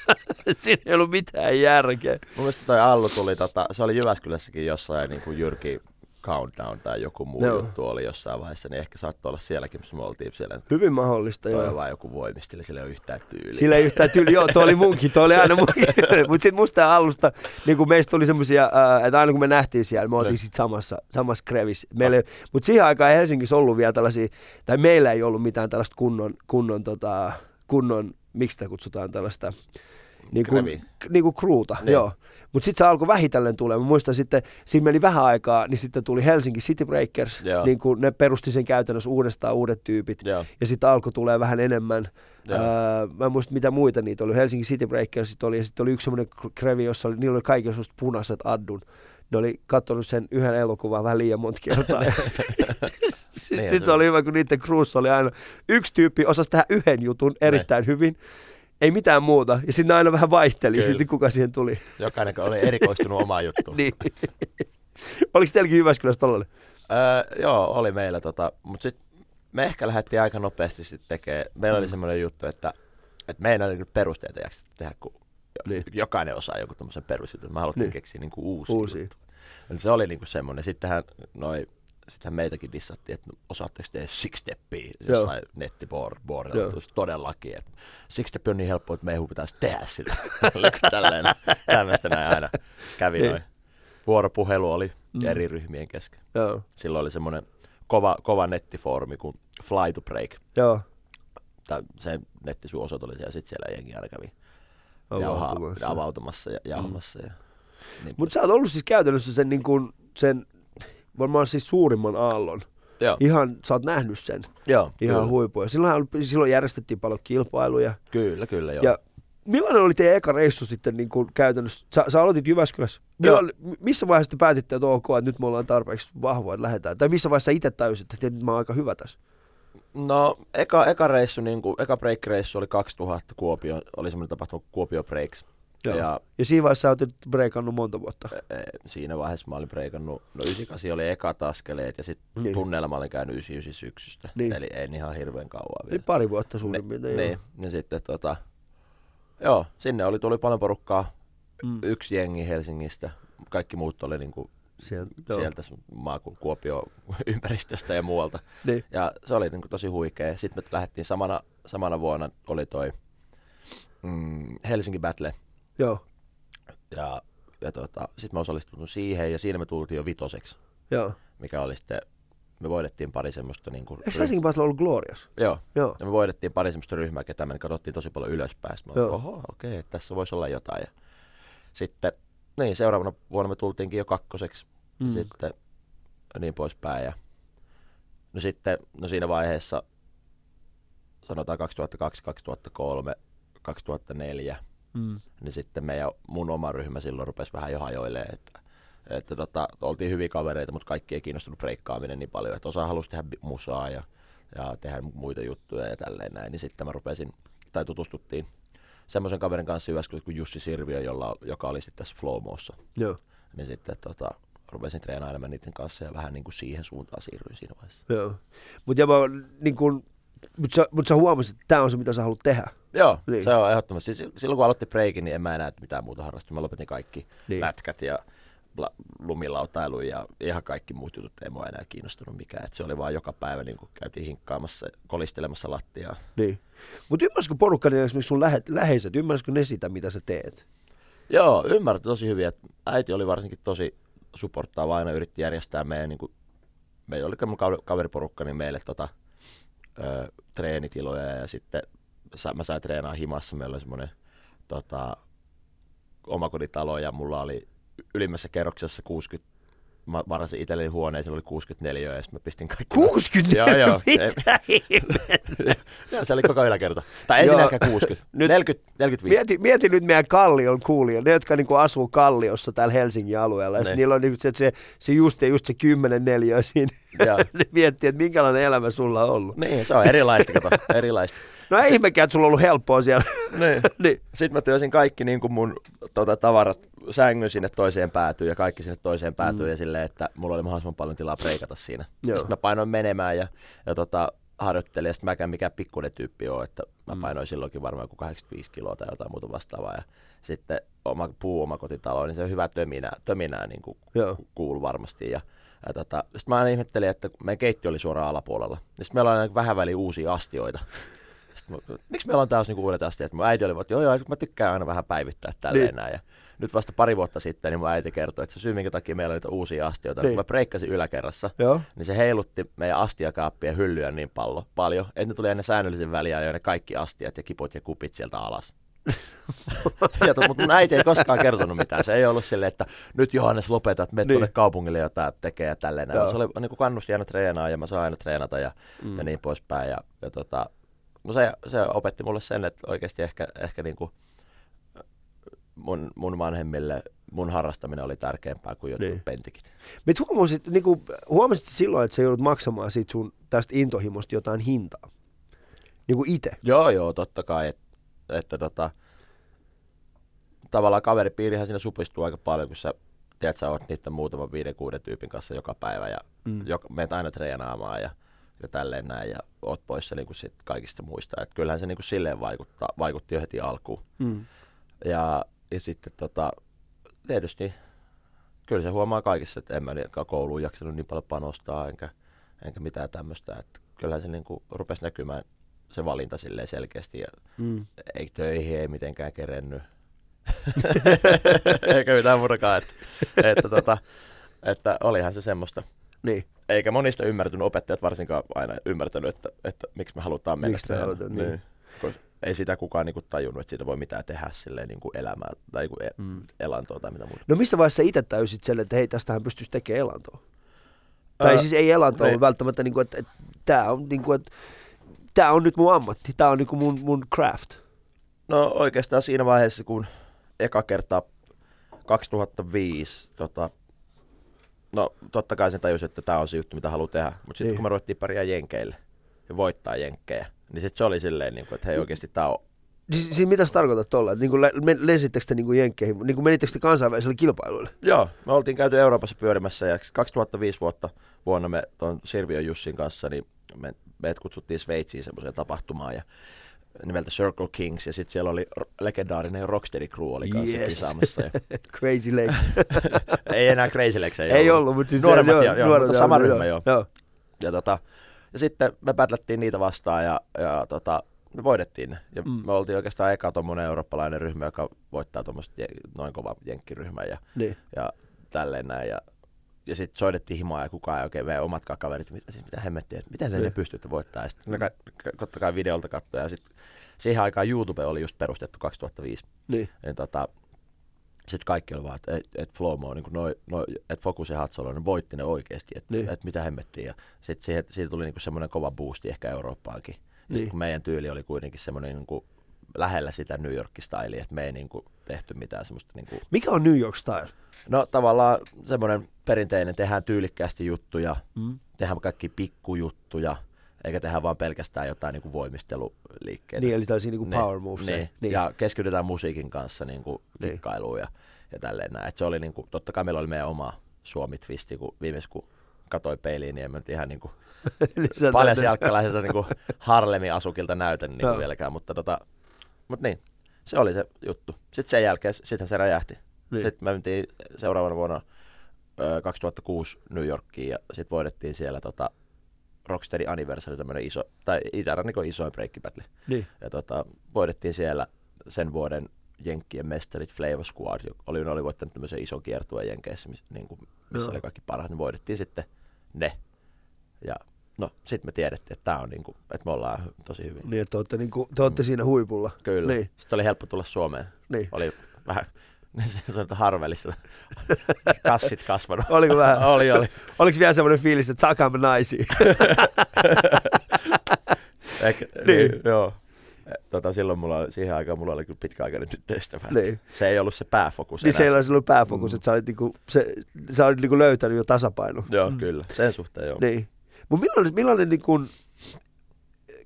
Siinä ei ollut mitään järkeä. Mun mielestä toi Allu tuli, tota, se oli Jyväskylässäkin jossain niin kuin Jyrki Countdown tai joku muu Joo. juttu oli jossain vaiheessa, niin ehkä saattoi olla sielläkin, missä me oltiin siellä. Hyvin mahdollista, Toi joo. vaan joku voimisteli, sillä ei ole yhtään tyyliä. Sillä ei yhtään tyyli, joo, tuo oli munkin, tuo oli aina munkin. Mutta sitten musta alusta, niin kun meistä tuli semmosia, äh, että aina kun me nähtiin siellä, me oltiin Niin. sit samassa, samassa krevissä. Meillä, mutta siihen aikaan ei Helsingissä ollut vielä tällaisia, tai meillä ei ollut mitään tällaista kunnon, kunnon, tota, kunnon miksi sitä kutsutaan tällaista, niin kuin, Krevi. niin kuin kruuta, Niin. joo. Mutta sitten se alkoi vähitellen tulee. Mä muistan sitten, siinä meni vähän aikaa, niin sitten tuli Helsinki City Breakers, Joo. niin kuin ne perusti sen käytännössä uudestaan uudet tyypit. Joo, Ja sitten alkoi tulee vähän enemmän. Joo. Öö, mä en muista mitä muita niitä oli. Helsinki City Breakers sit oli, ja sitten oli yksi semmoinen krevi, jossa oli, niillä oli semmoiset punaiset addun. Ne oli katsonut sen yhden elokuvan vähän liian monta kertaa. Sitten Niin sit se oli hyvä, kun niiden cruise oli aina, yksi tyyppi osasi tehdä yhden jutun erittäin hyvin, ei mitään muuta. Ja sitten aina vähän vaihteli, Kyllä. sitten kuka siihen tuli. jokainen oli erikoistunut omaan juttuun. niin. Oliko teilläkin Jyväskylässä tollainen? Öö, joo, oli meillä, tota, mutta sitten me ehkä lähdettiin aika nopeasti sitten tekemään. Meillä Mm. oli semmoinen juttu, että, että meidän oli perusteita jaksettu tehdä, kun Niin. jokainen osaa joku tämmöisen perusjutun. Me haluttiin Niin. keksiä niinku uusia, Uusia. juttuja. Eli se oli niinku semmoinen. Sittenhän, noi, sittenhän meitäkin dissattiin, että no, osaatteko te six steppia jossain nettiboardilla. Todellakin. Että six step on niin helppo, että meidän pitäisi tehdä sitä. Tällainen, tämmöistä näin aina kävi Niin. noin. Vuoropuhelu oli Mm. eri ryhmien kesken. Joo. Silloin oli semmoinen kova, kova nettifoorumi kuin Fly to Break. Joo. Tai se nettisuosoite oli siellä, sitten siellä jengi aina kävi Avautumassa. avautumassa ja jauhamassa. Ja niin Mutta sä oot ollut siis käytännössä sen, niin kuin, sen varmaan siis suurimman aallon. Joo, Ihan, sä oot nähnyt sen joo ihan kyllä, huipuja. Silloin, silloin järjestettiin paljon kilpailuja. kyllä, kyllä, joo. Ja millainen oli teidän eka reissu sitten niin kuin käytännössä? Sä, sä aloitit Jyväskylässä. Milloin, missä vaiheessa te päätitte, että ok, että nyt me ollaan tarpeeksi vahvoja, että lähdetään? Tai missä vaiheessa itse tajusit, että nyt mä oon aika hyvä tässä? No, eka, eka reissu, niin kuin, eka break-reissu oli 2000 Kuopio, oli semmoinen tapahtuma Kuopio Breaks. Joo. Ja Ja siinä vaiheessa sä oot nyt breikannut monta vuotta. siinä vaiheessa mä olin breikannut, no 98 oli ekat askeleet ja sitten Niin. niin. tunnelma olin käynyt 99 syksystä. Niin. Eli ei ihan hirveän kauan Eli vielä. pari vuotta suurin piirtein. niin, ja sitten tota, joo, sinne oli, tuli paljon porukkaa, Mm. yksi jengi Helsingistä, kaikki muut oli niinku Sieltä, sieltä maaku Kuopio ympäristöstä ja muualta. Niin. Ja se oli niinku tosi huikea. Sitten me lähdettiin samana, samana vuonna, oli toi mm, Helsinki Battle. Joo. Ja, ja tota, sitten mä osallistuin siihen ja siinä me tultiin jo vitoseksi, Joo. mikä oli sitten, me voidettiin pari semmoista niinku... Eikö Helsingin Battle ollut Glorious? Joo, Joo. ja me voidettiin pari semmoista ryhmää, ketä me katsottiin tosi paljon ylöspäin. Sitten mä olin, oho, okei, että tässä voisi olla jotain. Ja sitten, niin seuraavana vuonna me tultiinkin jo kakkoseksi. Mm. Mm. Sitten ja niin poispäin. Ja, no sitten, no siinä vaiheessa, sanotaan 2002, 2003, 2004, Mm. niin sitten meidän, mun oma ryhmä silloin rupesi vähän jo hajoilemaan, että, että tota, oltiin hyviä kavereita, mutta kaikki ei kiinnostunut breikkaaminen niin paljon, että osa halusi tehdä musaa ja, ja tehdä muita juttuja ja tälleen näin, niin sitten mä rupesin, tai tutustuttiin semmoisen kaverin kanssa Jyväskylässä kuin Jussi Sirviö, jolla, joka oli sitten tässä Flowmossa, Joo. niin sitten tota, rupesin treenailemaan niiden kanssa ja vähän niin kuin siihen suuntaan siirryin siinä vaiheessa. Joo. Mutta niin kun, mut sä, mut sä huomasit, että tämä on se, mitä sä haluat tehdä. Joo, Niin. se on ehdottomasti. Siis Silloin kun aloitti breikin, niin en mä enää mitään muuta harrastaa. Mä lopetin kaikki Niin. lätkät ja lumilautailu ja ihan kaikki muut jutut ei mua enää kiinnostunut mikään. Et se oli vaan joka päivä niin kun käytiin hinkkaamassa, kolistelemassa lattiaa. Niin. Mutta ymmärsikö porukka, niin esimerkiksi sun lähe, läheiset, ymmärsikö ne sitä, mitä sä teet? Joo, ymmärrät tosi hyvin. Et äiti oli varsinkin tosi supporttaava, aina yritti järjestää meidän, niin kuin, meillä oli kaveriporukka, niin meille tota, ö, treenitiloja ja sitten sa- mä sain treenaa himassa. Meillä oli semmoinen tota, omakotitalo ja mulla oli ylimmässä kerroksessa 60 mä varasin itselleni huoneen, siellä oli 64 ja sitten mä pistin kaikki. 60? Joo, joo. Mitä? Joo, se oli koko yläkerta. Tai ensin ehkä 60. Nyt- 40, 45. Mieti, mieti nyt meidän Kallion kuulia, ne jotka niinku asuu Kalliossa täällä Helsingin alueella. Ja Ne. niillä on niinku se, se, se just ja just se 10 neliöä siinä. Ne miettii, että minkälainen elämä sulla on ollut. Niin, se on erilaista, kato, erilaista. No ei ihmekään, että sulla on ollut helppoa siellä. Niin. niin. Sitten mä työsin kaikki niin kuin mun tota, tavarat sängyn sinne toiseen päätyyn ja kaikki sinne toiseen päätyyn mm. ja silleen, että mulla oli mahdollisimman paljon tilaa preikata siinä. Joo. Sitten mä painoin menemään ja, ja tota, harjoittelin ja sitten mäkään mikään pikkuinen tyyppi on, että mä painoin silloinkin varmaan joku 85 kiloa tai jotain muuta vastaavaa ja sitten oma puu omakotitalo, niin se on hyvä töminää, töminää niin kuin kuulu varmasti ja ja tota, sitten mä aina ihmettelin, että meidän keittiö oli suoraan alapuolella. Ja sitten meillä on aina vähän väliin uusia astioita. Sitten mä, miksi meillä on taas niinku uudet astiat? Mun äiti oli, että joo joo, mä tykkään aina vähän päivittää tälleen Niin. näin. Ja nyt vasta pari vuotta sitten, niin mun äiti kertoi, että se syy, minkä takia meillä on niitä uusia astioita, niin. Kun mä breikkasin yläkerrassa, Joo. niin se heilutti meidän astiakaappien hyllyä niin pallo, paljon, että ne tuli ennen säännöllisen väliä ja ne kaikki astiat ja kiput ja kupit sieltä alas. ja to, mutta mun äiti ei koskaan kertonut mitään. Se ei ollut silleen, että nyt Johannes lopeta, että menet Niin. tuonne kaupungille jotain tekee ja tälleen. Joo. Se oli niin kuin kannusti aina treenaa ja mä sain aina treenata ja, mm. ja niin poispäin. Ja, ja tota, no se, se, opetti mulle sen, että oikeasti ehkä, ehkä niin kuin mun, mun vanhemmille mun harrastaminen oli tärkeämpää kuin jotkut Niin. niin. pentikit. Mutta huomasit, niinku, huomasit silloin, että sä joudut maksamaan siitä sun tästä intohimosta jotain hintaa? Niinku itse. Joo, joo, totta kai. Et, että tota, tavallaan kaveripiirihän siinä supistuu aika paljon, kun sä, tiedät, sä oot niiden muutaman viiden, kuuden tyypin kanssa joka päivä ja Mm. mm. joka, menet aina treenaamaan ja, ja tälleen näin ja oot poissa niin kuin sit kaikista muista. Et kyllähän se niin kuin silleen vaikuttaa, vaikutti jo heti alkuun. Mm. Ja, ja sitten tota, tietysti kyllä se huomaa kaikissa, että en mä kouluun jaksanut niin paljon panostaa enkä, enkä mitään tämmöistä. Että kyllähän se niin kuin rupesi näkymään se valinta silleen selkeästi ja Mm. ei töihin ei mitenkään kerennyt. Eikä mitään muutakaan. Että, että, tota, että olihan se semmoista. Niin. Eikä monista ymmärtänyt, opettajat varsinkaan aina ymmärtänyt, että, että miksi me halutaan mennä. Miksi halutaan, niin. Koska Ei sitä kukaan niinku tajunnut, että siitä voi mitään tehdä silleen niinku elämää tai niinku e- Mm. elantoa tai mitä muuta. No missä vaiheessa itse täysit sen, että hei, tästähän pystyisi tekemään elantoa? Tai Ää, siis ei elantoa, niin. välttämättä, niinku, että, että tämä on, niinku, että, tää on nyt mun ammatti, tämä on niinku mun, mun craft. No oikeastaan siinä vaiheessa, kun eka kertaa 2005, tota, no totta kai sen tajusi, että tämä on se juttu, mitä haluaa tehdä. Mutta sitten Niin. kun me ruvettiin pärjää jenkeille ja voittaa jenkkejä, niin sitten se oli silleen, niin kuin, että hei oikeasti tämä on Siis, siis mitä sä tarkoitat tuolla? Le- men- lensittekö te niinku jenkkeihin? Niinku, menittekö te kansainvälisille kilpailuille? Joo, me oltiin käyty Euroopassa pyörimässä ja 2005 vuotta vuonna me tuon Sirviön Jussin kanssa, niin me, meidät kutsuttiin Sveitsiin semmoiseen tapahtumaan ja nimeltä Circle Kings ja sitten siellä oli legendaarinen Rocksteady Crew oli kanssa Yes. kisaamassa. Ja, Crazy Legs. ei enää Crazy Legs ei, ei ollut, mutta siis Nuoremmat, joo, joo, joo, nuoret, mutta sama ryhmä, joo. joo. Ja, tota, ja sitten me battlettiin niitä vastaan ja, ja tota, me voitettiin ne. Ja Mm. mm. me oltiin oikeastaan eka tommonen eurooppalainen ryhmä, joka voittaa tuommoista noin kova jenkkiryhmää ja, Niin. ja tälleen näin. Ja, ja sitten soitettiin himaa ja kukaan ei oikein meidän omat kaverit, mitä, siis mitä hemmettiä, että miten te Niin. ne pystytte voittaa. Ja sitten ka- totta kai videolta katsoa ja sitten siihen aikaan YouTube oli just perustettu 2005. Niin. Niin tota, sitten kaikki oli vaan, että et, et Flowmo, niin noi, noi, että Focus ja Hatsalo, ne voitti ne oikeasti, että Niin. et mitä hemmettiin. Ja sitten siitä tuli niinku semmoinen kova boosti ehkä Eurooppaankin. Niin. sitten kun meidän tyyli oli kuitenkin semmoinen niinku lähellä sitä New York-styliä, että me ei niinku tehty mitään semmoista niinku, Mikä on New York Style? no tavallaan semmoinen perinteinen, tehdään tyylikkäästi juttuja, Mm. tehdään kaikki pikkujuttuja, eikä tehdä vaan pelkästään jotain niinku voimisteluliikkeitä. Niin, eli tällaisia niinku Ne- power moves. Niin. niin. Ja keskitytään musiikin kanssa niin kuin Niin. kikkailuun ja, ja tälleen näin. Et se oli niin kuin, totta kai meillä oli meidän oma Suomi-twisti, kun viimeis kun katoi peiliin, niin en mä nyt ihan niin kuin paljon niin kuin Harlemin asukilta näytän niin kuin vieläkään, mutta tota, mut niin, se oli se juttu. Sitten sen jälkeen, sittenhän se räjähti. Niin. Niin. Sitten me mentiin seuraavana vuonna ö, 2006 New Yorkiin ja sitten voidettiin siellä tota, Rocksteady Anniversary, tämmöinen iso, tai Itä-rannikon isoin breikkipätli. Niin. Ja tota, voidettiin siellä sen vuoden Jenkkien mestarit Flavor Squad, oli, ne oli voittanut tämmöisen ison kiertueen Jenkeissä, miss, niin kuin, missä Joo. oli kaikki parhaat, niin voidettiin sitten ne. Ja no, sitten me tiedettiin, että tää on niin kuin, että me ollaan tosi hyvin. Niin, että te olette, niinku, te olette siinä huipulla. Kyllä. Niin. Sitten oli helppo tulla Suomeen. Niin. Oli vähän se on harvellista. Kassit kasvanut. Oliko vähän? oli, oli. Oliko vielä semmoinen fiilis, että sakaamme naisia? Ehkä, Niin. niin. joo. Tota, silloin mulla, oli- siihen aikaan mulla oli kyllä pitkäaikainen tyttöystävä. Niin. Se ei ollut se pääfokus niin enää. siellä olisi ollut pääfokus, Mm. että sä olit, niinku, se, sä olit niinku löytänyt jo tasapainon. Joo, kyllä. Sen suhteen joo. Niin. Mutta millainen, millainen niin kuin,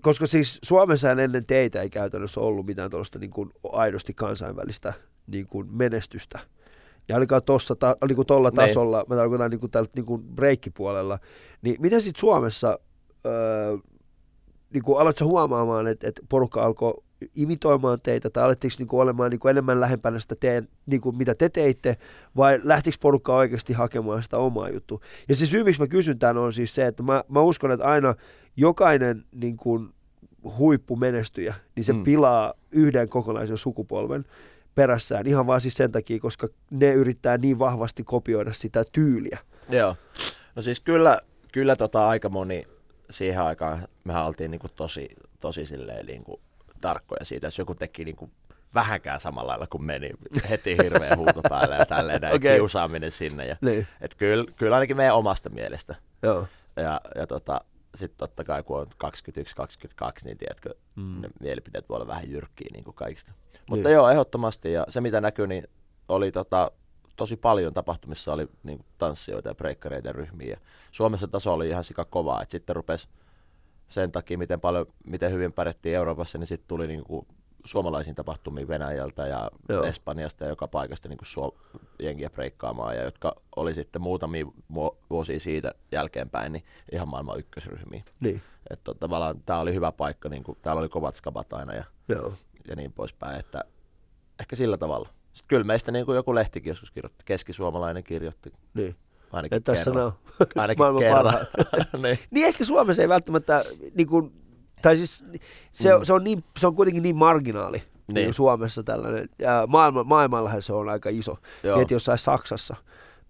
koska siis Suomessa ennen teitä ei käytännössä ollut mitään tuollaista niin kuin aidosti kansainvälistä niin kuin menestystä. Ja ainakaan tuossa, ta, niin kuin tuolla Niin. tasolla, mä tarkoitan niin kuin tältä niin kuin breikkipuolella, niin miten sitten Suomessa, öö, niin kuin aloitko huomaamaan, että, että porukka alkoi imitoimaan teitä, tai alettiinko niin kuin olemaan niin kuin enemmän lähempänä sitä teen, niin kuin mitä te teitte, vai lähtikö porukka oikeasti hakemaan sitä omaa juttua? Ja se syy, miksi mä kysyn tämän, on siis se, että mä, mä uskon, että aina jokainen niin kuin huippumenestyjä, niin se. Mm. pilaa yhden kokonaisen sukupolven perässään ihan vaan siis sen takia, koska ne yrittää niin vahvasti kopioida sitä tyyliä. Joo. No siis kyllä, kyllä tota aika moni siihen aikaan mehän oltiin niinku tosi, tosi silleen niinku tarkkoja siitä, jos joku teki niinku vähänkään samalla lailla kuin meni, heti hirveä huuto päälle ja tälleen näin, okay. kiusaaminen sinne. Ja, Niin, et kyllä, kyllä ainakin meidän omasta mielestä. joo. Ja, ja tota, sitten totta kai kun on 21-22, niin tiedätkö, Mm. ne mielipiteet voi olla vähän jyrkkiä niin kuin kaikista. Mutta Niin. joo, ehdottomasti. Ja se mitä näkyy, niin oli tota, tosi paljon tapahtumissa oli niin kuin tanssijoita ja breikkareita ja ryhmiä. Ja Suomessa taso oli ihan sika kovaa, että sitten rupesi sen takia, miten, paljon, miten hyvin pärjättiin Euroopassa, niin sitten tuli niin kuin suomalaisiin tapahtumiin Venäjältä ja Joo. Espanjasta ja joka paikasta niin kuin suo, jengiä breikkaamaan, ja jotka oli sitten muutamia vuo- vuosia siitä jälkeenpäin niin ihan maailman ykkösryhmiä. Niin, Että tavallaan tämä oli hyvä paikka, niin kuin, täällä oli kovat skabat aina ja, joo. ja niin poispäin, että ehkä sillä tavalla. Sitten kyllä meistä niin kuin joku lehtikin joskus kirjoitti, keskisuomalainen kirjoitti Niin. ainakin Ja tässä kerran. Ainakin kerran. niin. Niin ehkä Suomessa ei välttämättä, niin kuin, tai siis se, mm. se, on niin, se on kuitenkin niin marginaali niin. Niin. Suomessa tällainen. Ja maailma, maailmallahan se on aika iso. Heti jossain Saksassa.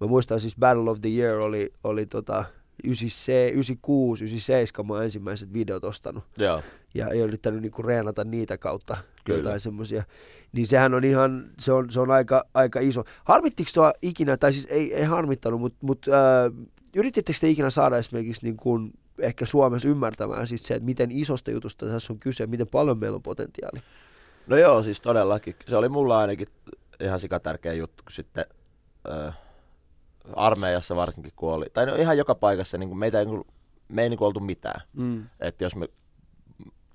Mä muistan siis Battle of the Year oli, oli tota 96, 97 mä oon ensimmäiset videot ostanut. Joo. Ja ei yrittänyt niinku reenata niitä kautta Kyllä. jotain semmoisia. Niin sehän on ihan, se on, se on aika, aika iso. Harmittiko tuo ikinä, tai siis ei, ei harmittanut, mutta mut, äh, yritittekö te ikinä saada esimerkiksi niin kuin ehkä Suomessa ymmärtämään siis se, että miten isosta jutusta tässä on kyse, miten paljon meillä on potentiaali. No joo, siis todellakin. Se oli mulla ainakin ihan sika tärkeä juttu, kun sitten ö, armeijassa varsinkin kun oli, tai no ihan joka paikassa niin kuin meitä ei, niin kuin, me ei niin kuin oltu mitään. Mm. Että jos me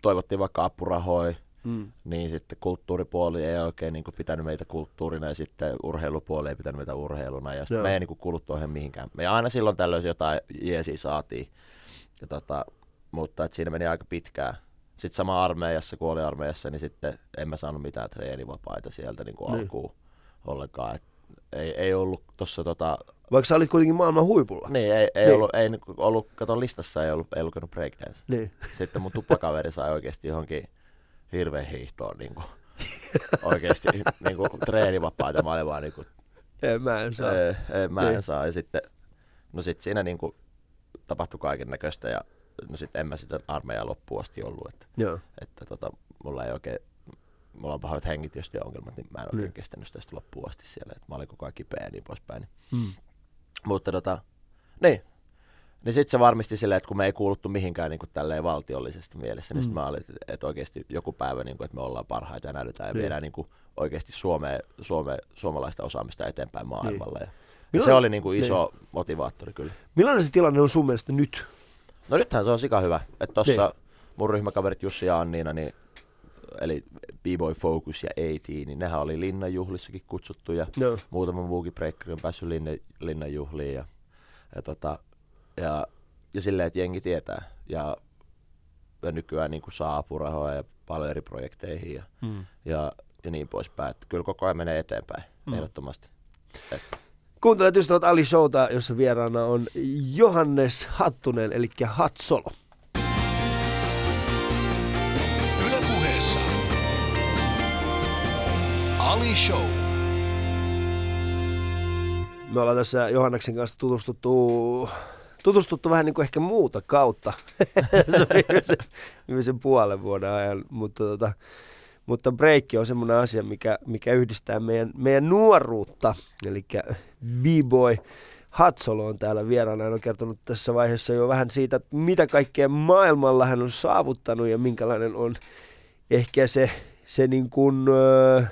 toivottiin vaikka apurahoja, Mm. niin sitten kulttuuripuoli ei oikein niin kuin pitänyt meitä kulttuurina ja sitten urheilupuoli ei pitänyt meitä urheiluna ja sitten me ei niin kuin kuluttu mihinkään. Me aina silloin tällöin jotain jeesiä saatiin, ja tota, mutta et siinä meni aika pitkään. Sitten sama armeijassa, kun oli armeijassa, niin sitten en mä saanut mitään treenivapaita sieltä niin kuin Niin. alkuun ollenkaan. Et ei, ei ollut tuossa tota, Vaikka sä olit kuitenkin maailman huipulla. niin ei, ei Niin. ollut, ei niinku ollut, kato listassa ei ollut, ei lukenut breakdance. Niin. Sitten mun tuppakaveri sai oikeasti johonkin hirveän hiihtoon niin kuin, oikeasti niin kuin, treenivapaita. Mä olin vaan niin kuin, Ei, mä en saa. ei, ei, mä en Niin. saa. Ja sitten, no sit siinä niin kuin, tapahtui kaiken näköistä ja no sit en mä sitä armeijaa loppuun asti ollut. Että, Joo. että tota, mulla ei oikein, mulla on pahoit hengitys ja ongelmat, niin mä en oikein Niin. kestänyt sitä sitten loppuun asti siellä. Että mä olin koko ajan kipeä ja niin poispäin. Niin Mm. mutta tota, niin. Niin sitten se varmisti silleen, että kun me ei kuuluttu mihinkään niin kuin tälleen valtiollisesti mielessä, niin Mm. mm. mä olin, että oikeasti joku päivä, niin kuin, että me ollaan parhaita ja näytetään ja Niin. viedään niin kuin oikeasti Suomeen, Suome, suomalaista osaamista eteenpäin maailmalla. Ja, ja Milloin- se oli niin kuin iso motivaattori kyllä. Millainen se tilanne on sun mielestä nyt? No nythän se on sika hyvä. Että tossa Niin. mun ryhmäkaverit Jussi ja Anniina, niin, eli B-Boy Focus ja AT, niin nehän oli linnanjuhlissakin kutsuttuja. No. muutama muukin breikkari on päässyt linne, linnanjuhliin ja, ja, tota, ja, ja silleen, että jengi tietää. Ja, ja nykyään niin kuin saa apurahoja ja paljon eri projekteihin ja, Mm. ja, ja niin poispäin. Että kyllä koko ajan menee eteenpäin, Mm. ehdottomasti. Et, Kuuntelet ystävät Ali Showta, jossa vieraana on Johannes Hattunen, eli Hatsolo. Yle puheessa. Ali Show. Me ollaan tässä Johanneksen kanssa tutustuttu, tutustuttu vähän niin kuin ehkä muuta kautta. se viimeisen, viimeisen puolen vuoden ajan, mutta tota, Mutta breikki on semmoinen asia, mikä, mikä yhdistää meidän, meidän nuoruutta. Eli B-boy Hatsolo on täällä vieraana. Hän on kertonut tässä vaiheessa jo vähän siitä, mitä kaikkea maailmalla hän on saavuttanut ja minkälainen on ehkä se, se niin kuin, ö,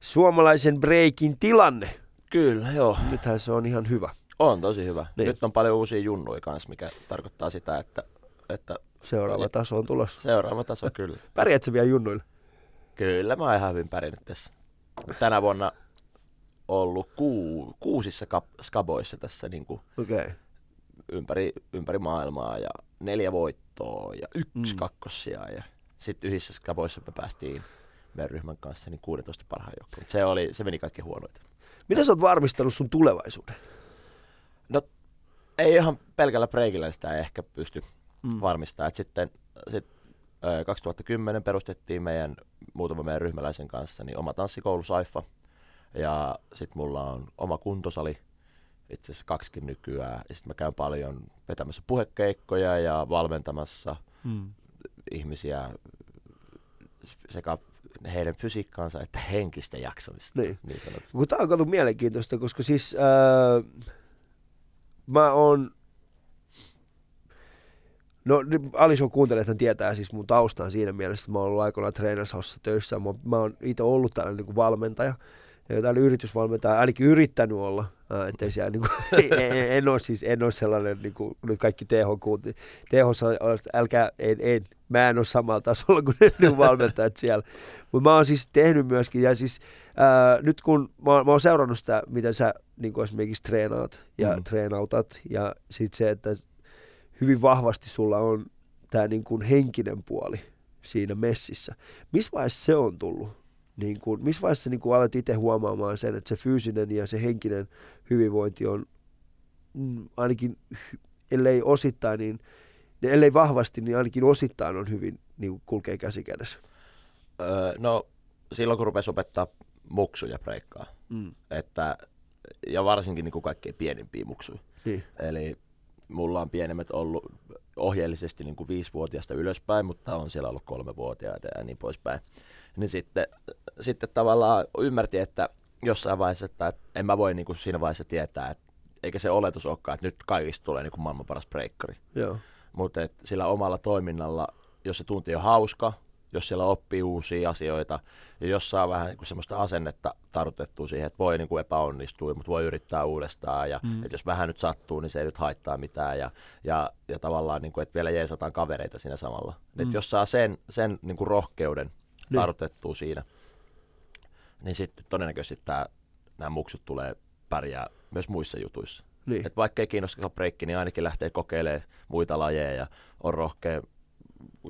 suomalaisen breikin tilanne. Kyllä, joo. Nythän se on ihan hyvä. On tosi hyvä. Niin. Nyt on paljon uusia junnuja kanssa, mikä tarkoittaa sitä, että, että Seuraava taso on tulossa. seuraava taso kyllä. Pärjäätkö vielä junnuille? Kyllä, mä oon ihan hyvin pärjännyt tässä. Tänä vuonna ollut kuu, kuusissa kap, skaboissa tässä niin kuin. Okay. ympäri, ympäri maailmaa ja neljä voittoa ja yksi Mm. kakkosia ja sitten yhdessä skaboissa me päästiin meidän ryhmän kanssa niin 16 parhaan joukkoon. Se, oli, se meni kaikki huonoita. Miten sä oot varmistanut sun tulevaisuuden? No ei ihan pelkällä breikillä sitä ehkä pysty Mm. mm. varmistamaan. Et sitten sit, ö, 2010 perustettiin meidän muutama meidän ryhmäläisen kanssa niin oma tanssikoulu Saifa. Ja sitten mulla on oma kuntosali, itse asiassa kaksikin nykyään. Ja sitten mä käyn paljon vetämässä puhekeikkoja ja valmentamassa Mm. ihmisiä sekä heidän fysiikkaansa että henkistä jaksamista. Niin. niin. Kun tää on kato mielenkiintoista, koska siis ää, mä oon No Alison kuuntelee, hän tietää siis mun taustaa siinä mielessä, että mä oon ollut aikoinaan treenaushossa töissä. Mä, mä oon itse ollut tällainen niin valmentaja, ja tällainen yritysvalmentaja, ainakin yrittänyt olla. Ää, ettei siellä, niin kuin, en, ole siis, en ole sellainen, niin kuin, nyt kaikki TH kuunti. TH, älkää, en, en, mä en ole samalla tasolla kuin ne ne valmentajat siellä. Mutta mä oon siis tehnyt myöskin, ja siis ää, nyt kun mä, mä oon seurannut sitä, miten sä niin kuin esimerkiksi treenaat ja. Mm. treenautat, ja sitten se, että hyvin vahvasti sulla on tämä niin kuin henkinen puoli siinä messissä. Missä vaiheessa se on tullut? Niin kuin, missä vaiheessa niin kuin alat itse huomaamaan sen, että se fyysinen ja se henkinen hyvinvointi on mm, ainakin, ellei osittain, niin ellei vahvasti, niin ainakin osittain on hyvin niin kuin kulkee käsi kädessä. Öö, no silloin kun rupesi opettaa muksuja breikkaa, Mm. että, ja varsinkin niin kuin kaikkein pienimpiä muksuja. Niin. Eli mulla on pienemmät ollut ohjeellisesti niin kuin viisivuotiaasta ylöspäin, mutta on siellä ollut kolmevuotiaita ja niin poispäin. Niin sitten, sitten tavallaan ymmärti, että jossain vaiheessa, että en mä voi niin kuin siinä vaiheessa tietää, että eikä se oletus olekaan, että nyt kaikista tulee niin kuin maailman paras breikkari. Mutta sillä omalla toiminnalla, jos se tunti on hauska, jos siellä oppii uusia asioita ja jos saa vähän niin kuin semmoista asennetta tartutettua siihen, että voi niin kuin epäonnistua, mutta voi yrittää uudestaan ja mm. että jos vähän nyt sattuu, niin se ei nyt haittaa mitään ja, ja, ja tavallaan, niin kuin, että vielä jeesataan kavereita siinä samalla. Mm. Että jos saa sen, sen niin kuin rohkeuden Niin. tartutettua siinä, niin sitten todennäköisesti tämä, nämä muksut tulee pärjää myös muissa jutuissa. Niin. Et vaikka ei kiinnosta breikki, niin ainakin lähtee kokeilemaan muita lajeja ja on rohkea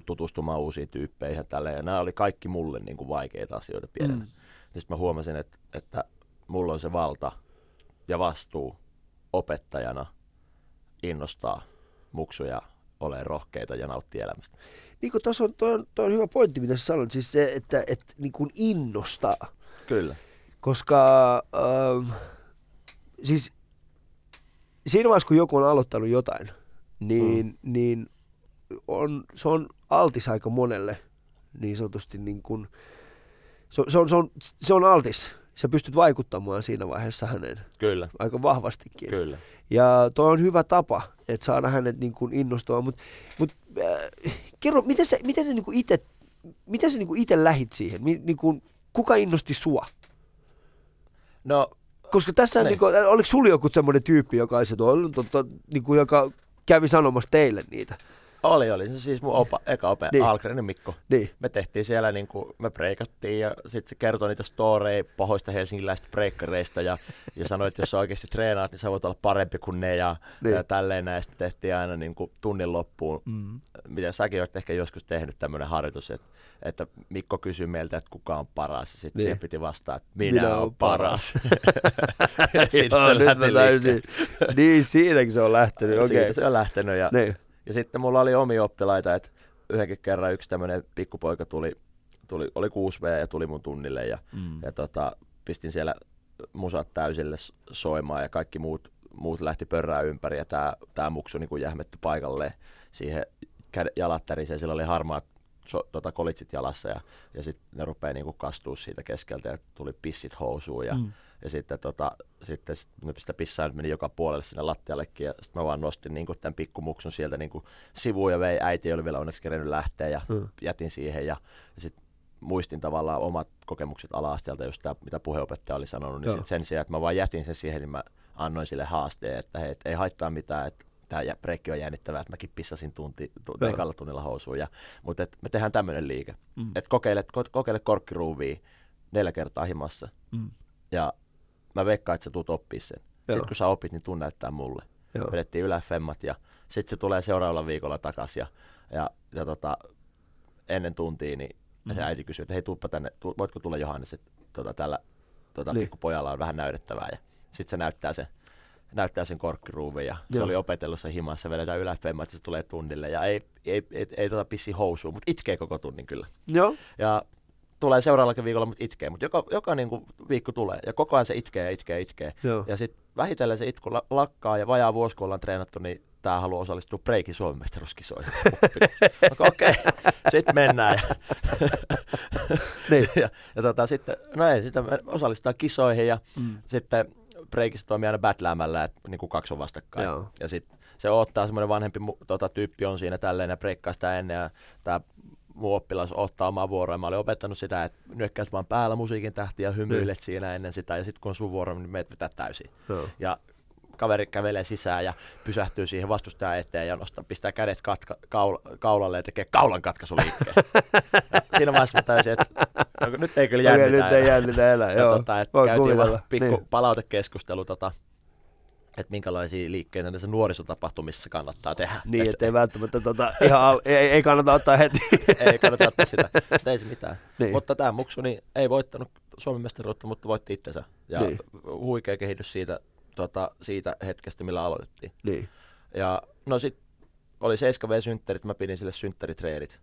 tutustumaan uusiin tyyppeihin ja tälleen. Ja nämä oli kaikki mulle niin kuin vaikeita asioita pienenä. Mm. Sitten mä huomasin, että, että mulla on se valta ja vastuu opettajana innostaa muksuja olemaan rohkeita ja nauttia elämästä. Niin kuin tuossa on, toi on, toi on hyvä pointti, mitä sä sanoit, siis se, että, että niin kuin innostaa. Kyllä. Koska ähm, siis siinä vaiheessa, kun joku on aloittanut jotain, niin, mm. niin on, se on altis aika monelle niin sanotusti niin kuin, se, se, on, se, on, se on altis. Sä pystyt vaikuttamaan siinä vaiheessa häneen Kyllä, aika vahvastikin. kyllä. Ja toi on hyvä tapa, että saada hänet niin kuin innostumaan. Mutta mut, äh, kerro, miten sä, miten sä niin kuin itse, miten sä niin kuin itse lähit siihen? Niin kuin, kuka innosti sua? No Koska tässä Niin. niin kuin, oliko sulla joku semmoinen tyyppi, joka, olisi tuolla, tota, niin kuin, joka kävi sanomassa teille niitä? Oli, oli. Se siis mun opa, eka ope, Niin. Algrenin Mikko. Niin. me tehtiin siellä, niin kuin, me breikattiin ja sitten se kertoi niitä storeja pahoista helsinkiläisistä breikkareista ja, ja sanoi, että jos sä oikeasti treenaat, niin sä voit olla parempi kuin ne ja, Niin. ja tälleen näin. Sitten me tehtiin aina niin kuin, tunnin loppuun, Mm. mitä säkin olet ehkä joskus tehnyt tämmöinen harjoitus, että, että Mikko kysyi meiltä, että kuka on paras ja sitten Niin. siihen piti vastaa, että minä, minä olen paras. ja siitä Joo, se nyt mä täysin-. Niin, siitäkin se on lähtenyt. Okei. Siitä se on lähtenyt ja Niin. Ja sitten mulla oli omia oppilaita, että yhdenkin kerran yksi tämmöinen pikkupoika tuli, tuli, oli 6V ja tuli mun tunnille ja, Mm. ja tota, pistin siellä musat täysille soimaan ja kaikki muut, muut lähti pörrää ympäri ja tää, tää muksu niin jähmetty paikalle siihen jalat tärisee, sillä oli harmaat tota, kolitsit jalassa ja, ja sitten ne rupeaa niinku kastua siitä keskeltä ja tuli pissit housuun ja, mm. ja sitten, tota, sitten sit, sitä pissaa nyt meni joka puolelle sinne lattiallekin ja sitten mä vaan nostin niinku tämän pikkumuksun sieltä niinku sivuun ja vei, äiti oli vielä onneksi kerennyt lähteä ja mm. jätin siihen ja, ja sitten muistin tavallaan omat kokemukset ala-asteelta, just tämä, mitä puheopettaja oli sanonut, niin sit sen sijaan, että mä vaan jätin sen siihen, niin mä annoin sille haasteen, että hei, et ei haittaa mitään, että tämä breikki on jännittävää, että mäkin pissasin tunti, tu, ekalla tunnilla housuun. Ja, mutta et me tehdään tämmöinen liike, mm. että kokeile, ko, kokeile korkkiruuvia neljä kertaa himassa. Mm. Ja mä veikkaan, että sä tuut oppii sen. Joo. Sitten kun sä opit, niin tuu näyttää mulle. Joo. Vedettiin yläfemmat ja sitten se tulee seuraavalla viikolla takaisin. Ja, ja, ja tota, ennen tuntia, niin mm. se äiti kysyi, että hei tuuppa tänne, tu, voitko tulla Johannes, että tota, tällä tota, niin. pikkupojalla on vähän näytettävää. Ja sitten se näyttää se näyttää sen korkkiruuvin ja se oli opetellut se himassa, vedetään yläfemmat että se tulee tunnille ja ei, ei, ei, ei tota pissi housuun, mutta itkee koko tunnin kyllä. Joo. Ja tulee seuraavallakin viikolla, mutta itkee. Mutta joka, joka niin kuin viikko tulee ja koko ajan se itkee ja itkee ja itkee. Joo. Ja sitten vähitellen se itku lakkaa ja vajaa vuosi, kun ollaan treenattu, niin tämä haluaa osallistua Breikin Suomen mestaruuskisoihin. Okei, okay. sitten mennään. Ja, niin. ja, ja tota, sitten, no ei, sitten osallistutaan kisoihin ja mm. sitten breikissä toimii aina bätläämällä, että niin kuin kaksi on vastakkain. Joo. Ja sitten se ottaa semmoinen vanhempi tota, tyyppi on siinä tälleen ja breikkaa sitä ennen ja tämä muu oppilas ottaa omaa vuoroa. Mä olin opettanut sitä, että nyökkäät vaan päällä musiikin tähtiä ja hymyilet mm. siinä ennen sitä ja sitten kun on sun vuoro, niin meet vetää täysin. Joo. Ja kaveri kävelee sisään ja pysähtyy siihen vastustajan eteen ja nostaa, pistää kädet katka, kaul, kaulalle ja tekee kaulan katkaisuliikkeen. siinä vaiheessa mä täysin, että no, nyt ei kyllä jännitä okay, nyt ei jännitä enää, ja, joo. Tota, että käytiin vaan pikku niin. palautekeskustelu tota, että minkälaisia liikkeitä näissä nuorisotapahtumissa kannattaa tehdä. Niin, ettei välttämättä tota, ihan al- ei, ei, kannata ottaa heti. ei kannata ottaa sitä, ei se mitään. Niin. Mutta tämä muksu niin ei voittanut Suomen mestaruutta, mutta voitti itsensä. Ja niin. huikea kehitys siitä tota, siitä hetkestä, millä aloitettiin. Niin. Ja no sit oli 7V-synttärit, mä pidin sille synttäritreenit.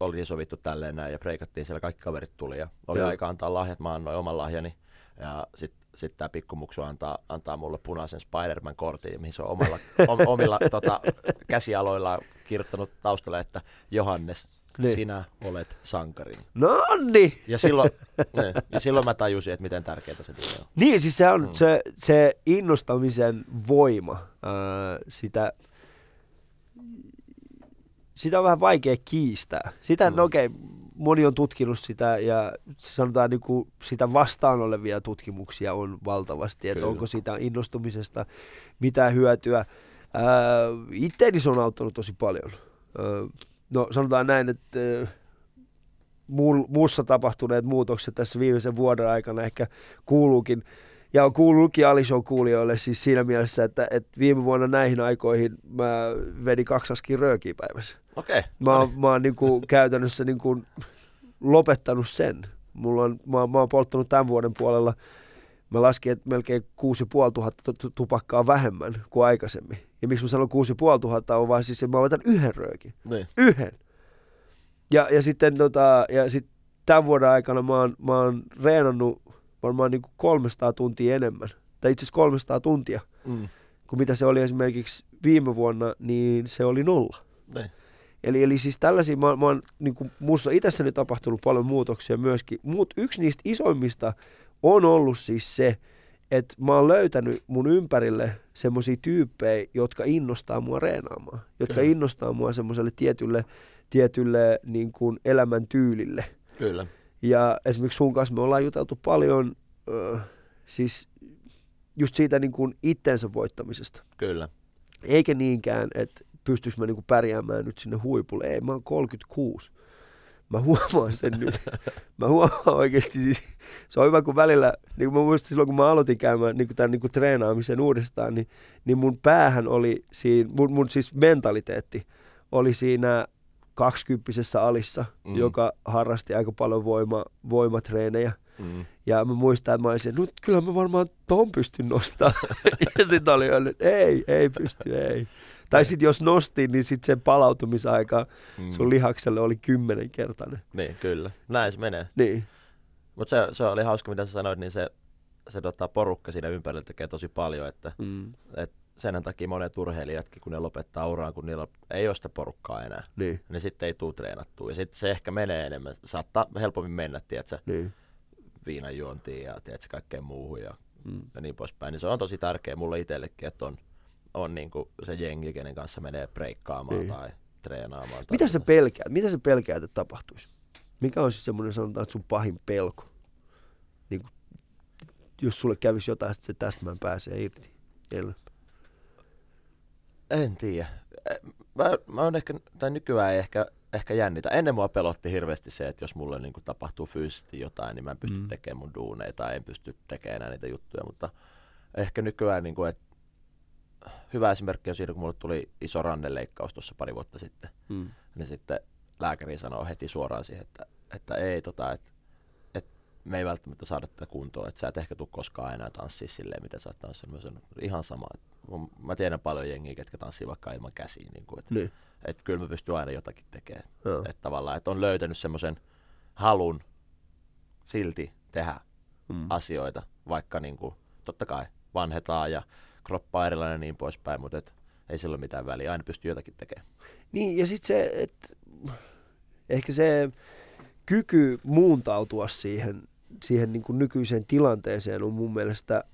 Oli sovittu tälleen näin ja preikattiin siellä, kaikki kaverit tuli ja oli Joo. aika antaa lahjat, mä annoin oman lahjani. Ja sitten sit tämä pikkumuksu antaa, antaa mulle punaisen Spider-Man-kortin, mihin se on omilla, omilla tota, käsialoilla kirjoittanut taustalle, että Johannes, niin. sinä olet sankarini. No niin. Ja silloin, niin, ja silloin mä tajusin, että miten tärkeää se on. Niin, siis se on mm. se, se innostamisen voima. Äh, sitä, sitä on vähän vaikea kiistää. Sitä, mm. no okei, okay, moni on tutkinut sitä ja sanotaan niin kuin sitä vastaan olevia tutkimuksia on valtavasti, että Kyllä. onko sitä innostumisesta mitään hyötyä. Äh, itteeni se on auttanut tosi paljon. Äh, no sanotaan näin, että muussa tapahtuneet muutokset tässä viimeisen vuoden aikana ehkä kuuluukin, ja on kuullutkin Alison kuulijoille siis siinä mielessä, että, että viime vuonna näihin aikoihin mä vedin kaksaskin röökiä päivässä. Okei. Okay. Mä, oon, mä oon niin kuin käytännössä niin kuin lopettanut sen. Mulla on, mä, mä oon polttanut tämän vuoden puolella, mä laskin, että melkein 6500 tupakkaa vähemmän kuin aikaisemmin. Ja miksi mä sanon 6500 on vaan siis, että mä otan yhden röökin. Niin. Yhden. Ja, ja sitten tota, ja sit tämän vuoden aikana mä oon, mä oon reenannut varmaan niin kuin 300 tuntia enemmän. Tai itse asiassa 300 tuntia. Mm. Kuin mitä se oli esimerkiksi viime vuonna, niin se oli nolla. Niin. Eli, eli siis tällaisia, mä, mä oon, niin kuin, musta itsessäni tapahtunut paljon muutoksia myöskin, mutta yksi niistä isoimmista on ollut siis se, että mä oon löytänyt mun ympärille semmoisia tyyppejä, jotka innostaa mua reenaamaan, jotka Kyllä. innostaa mua semmoiselle tietylle, tietylle niin kuin elämäntyylille. Kyllä. Ja esimerkiksi sun kanssa me ollaan juteltu paljon äh, siis just siitä niin kuin itsensä voittamisesta. Kyllä. Eikä niinkään, että pystyis mä niin kuin pärjäämään nyt sinne huipulle. Ei, mä oon 36 mä huomaan sen nyt. Mä huomaan oikeasti siis, se on hyvä kun välillä, niin kuin mä muistan silloin kun mä aloitin käymään niin kuin tämän niin kuin treenaamisen uudestaan, niin, niin mun päähän oli siinä, mun, mun siis mentaliteetti oli siinä kaksikymppisessä alissa, mm. joka harrasti aika paljon voima, voimatreenejä. Mm. Ja mä muistan, että mä olisin, no kyllä mä varmaan ton pystyn nostamaan. ja sitten oli että ei, ei pysty, ei. Tai sitten jos nostin, niin sitten sen palautumisaika mm. sun lihakselle oli kymmenenkertainen. Niin, kyllä. Näin se menee. Niin. Mutta se, se oli hauska, mitä sä sanoit, niin se, se tota, porukka siinä ympärillä tekee tosi paljon, että mm. et, sen takia monet urheilijatkin, kun ne lopettaa uraan, kun niillä ei ole sitä porukkaa enää, Niin, niin sitten ei tule treenattua. Ja sitten se ehkä menee enemmän, saattaa helpommin mennä, tiedätkö, niin. viinanjuontiin ja tiedätkö, kaikkeen muuhun ja, Mm. ja niin poispäin. Niin se on tosi tärkeä mulle itsellekin, että on, on niin kuin se jengi, kenen kanssa menee breikkaamaan Niin. tai treenaamaan. Tai Mitä sä pelkäät? Mitä sä pelkäät, että tapahtuisi? Mikä on siis semmoinen, sanotaan, että sun pahin pelko? Niin kuin, jos sulle kävisi jotain, että se tästä mä en pääse irti. El. En tiedä. Eh, Mä, mä oon ehkä, tai nykyään ei ehkä, ehkä jännitä. Ennen mua pelotti hirveästi se, että jos mulle niin kuin tapahtuu fyysisesti jotain, niin mä en pysty Mm. tekemään mun duuneita, en pysty tekemään niitä juttuja, mutta ehkä nykyään, niin kuin, että hyvä esimerkki on siinä, kun mulle tuli iso ranneleikkaus tuossa pari vuotta sitten, Mm. niin sitten lääkäri sanoo heti suoraan siihen, että, että ei, tota, että, että me ei välttämättä saada tätä kuntoon, että sä et ehkä tule koskaan enää tanssia silleen, miten sä oot tanssinut. Mä sanon, ihan sama. Mä tiedän paljon jengiä, ketkä tanssii vaikka ilman käsiä. Niin kuin, että, Niin. että kyllä mä pystyn aina jotakin tekemään. Joo. Että tavallaan, että on löytänyt semmoisen halun silti tehdä Mm. asioita, vaikka niin kuin, totta kai vanhetaan ja kroppa erilainen ja niin poispäin, mutta et, ei sillä ole mitään väliä, aina pystyy jotakin tekemään. Niin, ja sitten se, että ehkä se kyky muuntautua siihen, siihen niin kuin nykyiseen tilanteeseen on mun mielestä,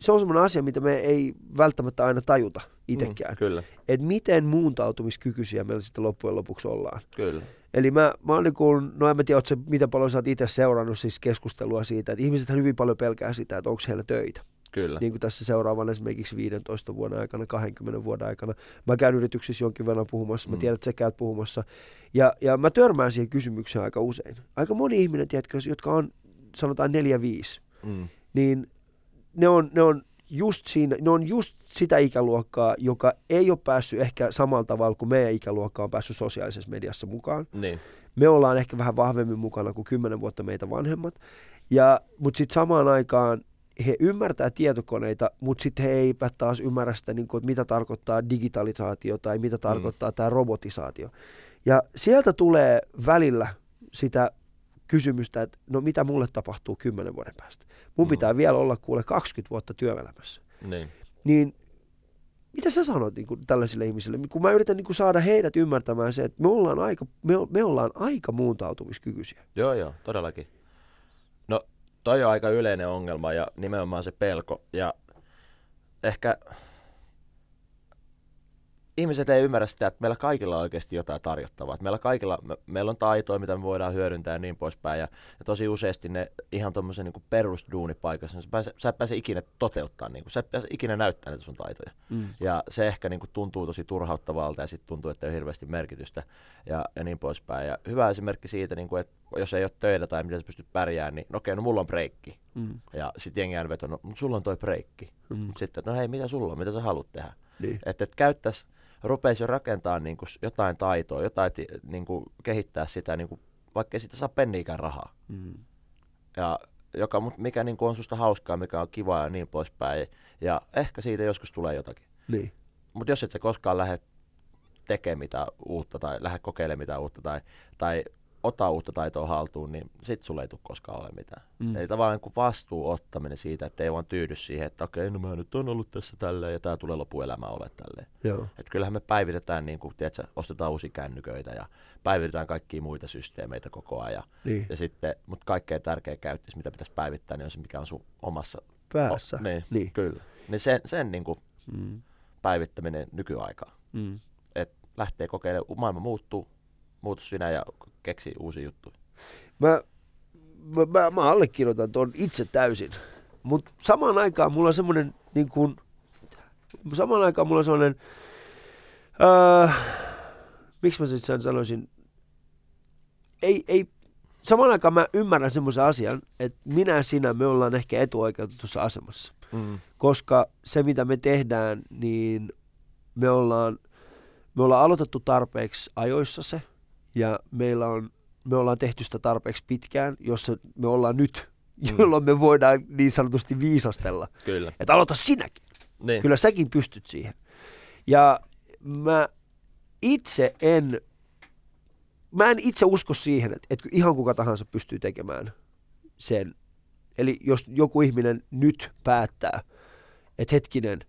se on semmoinen asia, mitä me ei välttämättä aina tajuta itsekään. Mm, kyllä, Että miten muuntautumiskykyisiä meillä sitten loppujen lopuksi ollaan. kyllä. Eli mä, mä oon niin kuin, no en mä tiedä, mitä paljon sä oot itse seurannut siis keskustelua siitä, että ihmiset hyvin paljon pelkää sitä, että onko heillä töitä. Kyllä. Niin kuin tässä seuraavan esimerkiksi 15 vuoden aikana, 20 vuoden aikana. Mä käyn yrityksissä jonkin verran puhumassa, mä Mm. tiedän, että sä käyt puhumassa. Ja, ja mä törmään siihen kysymykseen aika usein. Aika moni ihminen, tiedätkö, jotka on sanotaan 4-5, Mm. niin ne on, ne on just siinä, ne on just sitä ikäluokkaa, joka ei ole päässyt ehkä samalla tavalla kuin meidän ikäluokka on päässyt sosiaalisessa mediassa mukaan. Niin, Me ollaan ehkä vähän vahvemmin mukana kuin 10 vuotta meitä vanhemmat. Ja, mutta sitten samaan aikaan he ymmärtää tietokoneita, mutta sitten he eivät taas ymmärrä sitä, niin kuin, että mitä tarkoittaa digitalisaatio tai mitä tarkoittaa tämä robotisaatio. Ja sieltä tulee välillä sitä kysymystä, että no mitä mulle tapahtuu 10 vuoden päästä. Mun Mm. pitää vielä olla kuule 20 vuotta työelämässä. niin. Niin mitä sä sanot niin kuin tällaisille ihmisille, kun mä yritän niin kuin saada heidät ymmärtämään se, että me ollaan aika, me, me ollaan aika muuntautumiskykyisiä. Joo, joo, todellakin. No, toi on aika yleinen ongelma ja nimenomaan se pelko. Ja ehkä ihmiset ei ymmärrä sitä, että meillä kaikilla on oikeasti jotain tarjottavaa. Että meillä kaikilla, me, meillä on taitoja, mitä me voidaan hyödyntää ja niin poispäin. Ja, ja tosi useasti ne ihan tuommoisen niin perusduunipaikassa, niin sä, pääse, sä et pääse ikinä toteuttaa, niin kuin, sä et pääse ikinä näyttää näitä sun taitoja. Mm. Ja se ehkä niin kuin tuntuu tosi turhauttavalta ja sitten tuntuu, että ei ole hirveästi merkitystä ja, ja niin poispäin. Ja hyvä esimerkki siitä, niin kuin, että jos ei ole töitä tai miten sä pystyt pärjäämään, niin no okei, no mulla on breikki. Mm. Ja sitten jengi aina vetoo, no mut sulla on toi breikki. Mm. Sitten, no hei, mitä sulla on, mitä sä haluat tehdä? Niin. Että et käyttäisi, rupeisi jo rakentaa niin kuin jotain taitoa, jotain niin kuin kehittää sitä, niin kuin, vaikka ei siitä saa penniikään rahaa. Mm. Ja joka, mikä niin kuin on susta hauskaa, mikä on kivaa ja niin poispäin. Ja ehkä siitä joskus tulee jotakin. Niin. Mutta jos et sä koskaan lähde tekemään mitään uutta tai lähde kokeilemaan mitään uutta tai, tai ota uutta taitoa haltuun, niin sit sulle ei tule koskaan ole mitään. Mm. Eli tavallaan niin vastuu ottaminen siitä, että ei vaan tyydy siihen, että okei, no mä nyt on ollut tässä tälleen ja tää tulee lopuelämä ole tälleen. Joo. Että kyllähän me päivitetään, niin kuin, tiedätkö, ostetaan uusia kännyköitä ja päivitetään kaikkia muita systeemeitä koko ajan. Niin. Ja sitten, mutta kaikkein tärkein käyttäjä, mitä pitäisi päivittää, niin on se, mikä on sun omassa Päässä. O, niin, Niin. kyllä. Niin sen, sen niin kuin Mm. päivittäminen nykyaikaan. Mm. että lähtee kokeilemaan, maailma muuttuu, muutu sinä ja keksi uusia juttuja. Mä, mä, mä, mä allekirjoitan tuon itse täysin. Mutta samaan aikaan mulla on semmoinen, niin kuin, samaan aikaan mulla on semmoinen, öö, miksi mä sitten sanoisin, ei, ei, samaan aikaan mä ymmärrän semmoisen asian, että minä sinä, me ollaan ehkä etuoikeutetussa asemassa. Mm. Koska se, mitä me tehdään, niin me ollaan, me ollaan aloitettu tarpeeksi ajoissa se, ja meillä on, me ollaan tehty sitä tarpeeksi pitkään, jossa me ollaan nyt, Mm. jolloin me voidaan niin sanotusti viisastella. Kyllä. Että aloita sinäkin. Niin. Kyllä säkin pystyt siihen. Ja mä itse en, mä en itse usko siihen, että, että ihan kuka tahansa pystyy tekemään sen. Eli jos joku ihminen nyt päättää, että hetkinen,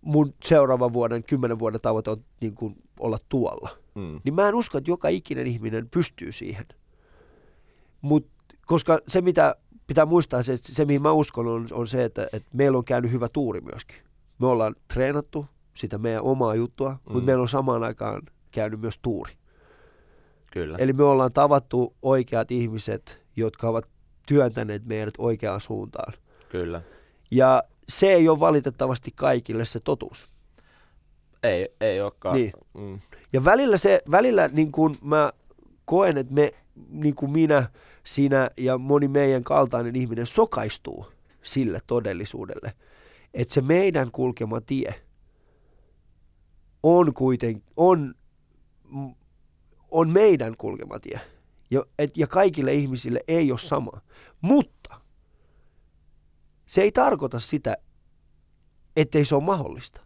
mun seuraavan vuoden, kymmenen vuoden tavoite on niin kuin olla tuolla. Mm. Niin mä en usko, että joka ikinen ihminen pystyy siihen. Mut, koska se, mitä pitää muistaa, se, se mihin mä uskon, on, on se, että, että meillä on käynyt hyvä tuuri myöskin. Me ollaan treenattu sitä meidän omaa juttua, mm. mutta meillä on samaan aikaan käynyt myös tuuri. Kyllä. Eli me ollaan tavattu oikeat ihmiset, jotka ovat työntäneet meidät oikeaan suuntaan. Kyllä. Ja se ei ole valitettavasti kaikille se totuus. Ei, ei olekaan. Niin. Mm. Ja välillä, se, välillä niin kuin mä koen, että me, niin kuin minä, sinä ja moni meidän kaltainen ihminen sokaistuu sille todellisuudelle, että se meidän kulkema tie on kuitenkin, on, on meidän kulkema tie. Ja, et, ja kaikille ihmisille ei ole sama. Mutta se ei tarkoita sitä, ettei se ole mahdollista.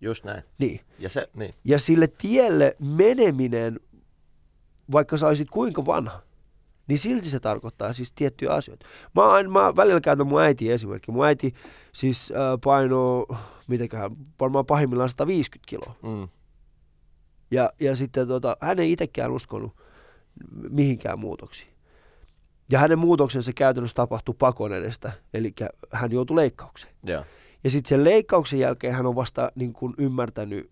Just näin. Niin. Ja se, niin. Ja sille tielle meneminen, vaikka sä olisit kuinka vanha, niin silti se tarkoittaa siis tiettyjä asioita. Mä, aina, mä välillä käytän mun äiti esimerkki. Mun äiti siis äh, painoo, mitenköhän, varmaan pahimmillaan 150 kiloa. Mm. Ja, ja sitten tota, hän ei itsekään uskonut mihinkään muutoksiin. Ja hänen muutoksensa käytännössä tapahtui pakon edestä, eli hän joutui leikkaukseen. Joo. Ja sitten sen leikkauksen jälkeen hän on vasta niin kuin ymmärtänyt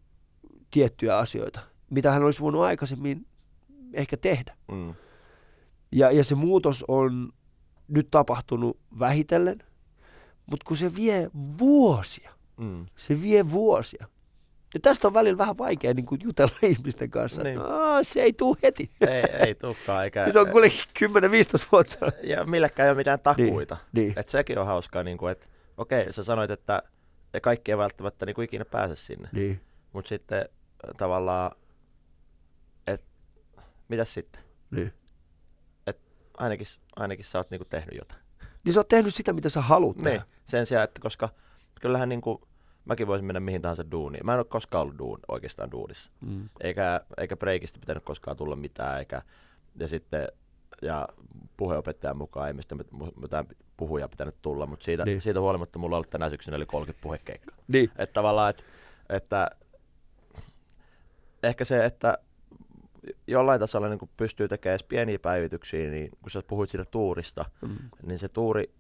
tiettyjä asioita, mitä hän olisi voinut aikaisemmin ehkä tehdä. Mm. Ja, ja se muutos on nyt tapahtunut vähitellen, mutta kun se vie vuosia, Mm. se vie vuosia. Ja tästä on välillä vähän vaikea niin kuin jutella ihmisten kanssa. Niin. Niin. Aa, se ei tule heti. Ei, ei tulekaan. Eikä, se on kuitenkin 10-15 vuotta. ja millekään ei ole mitään takuita. Niin. Et sekin on hauskaa, niin kuin, että okei, sä sanoit, että kaikki ei välttämättä niin kuin ikinä pääse sinne. Niin. Mutta sitten tavallaan, että mitäs sitten? Niin. Ainakin, ainakin sä oot niin kuin tehnyt jotain. niin sä oot tehnyt sitä, mitä sä haluat Niin, sen sijaan, että koska kyllähän niin kuin, mäkin voisin mennä mihin tahansa duuniin. Mä en ole koskaan ollut duun, oikeastaan duunissa. Mm. Eikä, eikä breikistä pitänyt koskaan tulla mitään, eikä, ja sitten ja puheopettajan mukaan ei mistä mit- mitään puhuja pitänyt tulla, mutta siitä, Niin. siitä huolimatta mulla on ollut tänä syksynä yli 30 puhekeikkaa. Niin. Että tavallaan, että, että ehkä se, että jollain tasolla niin pystyy tekemään edes pieniä päivityksiä, niin kun sä puhuit siitä tuurista, Mm. niin se tuuri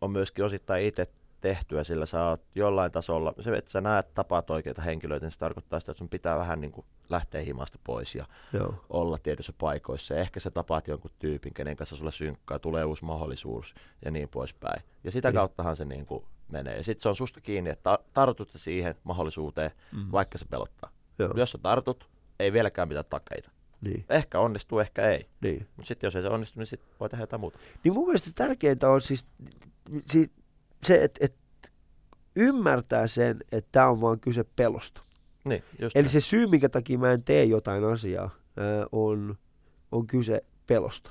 on myöskin osittain itse tehtyä, sillä sä oot jollain tasolla, se, että sä näet, tapaat oikeita henkilöitä, niin se tarkoittaa sitä, että sun pitää vähän niin kuin lähteä himasta pois ja Joo. olla tietyissä paikoissa. Ja ehkä sä tapaat jonkun tyypin, kenen kanssa sulla synkkaa, tulee uusi mahdollisuus ja niin poispäin. Ja sitä Niin. kauttahan se niin kuin menee. Ja sitten se on susta kiinni, että ta- tartut siihen mahdollisuuteen, Mm. vaikka se pelottaa. Joo. Jos sä tartut, ei vieläkään mitään takeita. Niin. Ehkä onnistuu, ehkä ei. Niin. Mutta sitten jos ei se onnistu, niin sit voi tehdä jotain muuta. Niin mun mielestä tärkeintä on siis, siis se, että, että ymmärtää sen, että tämä on vaan kyse pelosta. Niin, just Eli näin. se syy, minkä takia mä en tee jotain asiaa, ää, on, on kyse pelosta.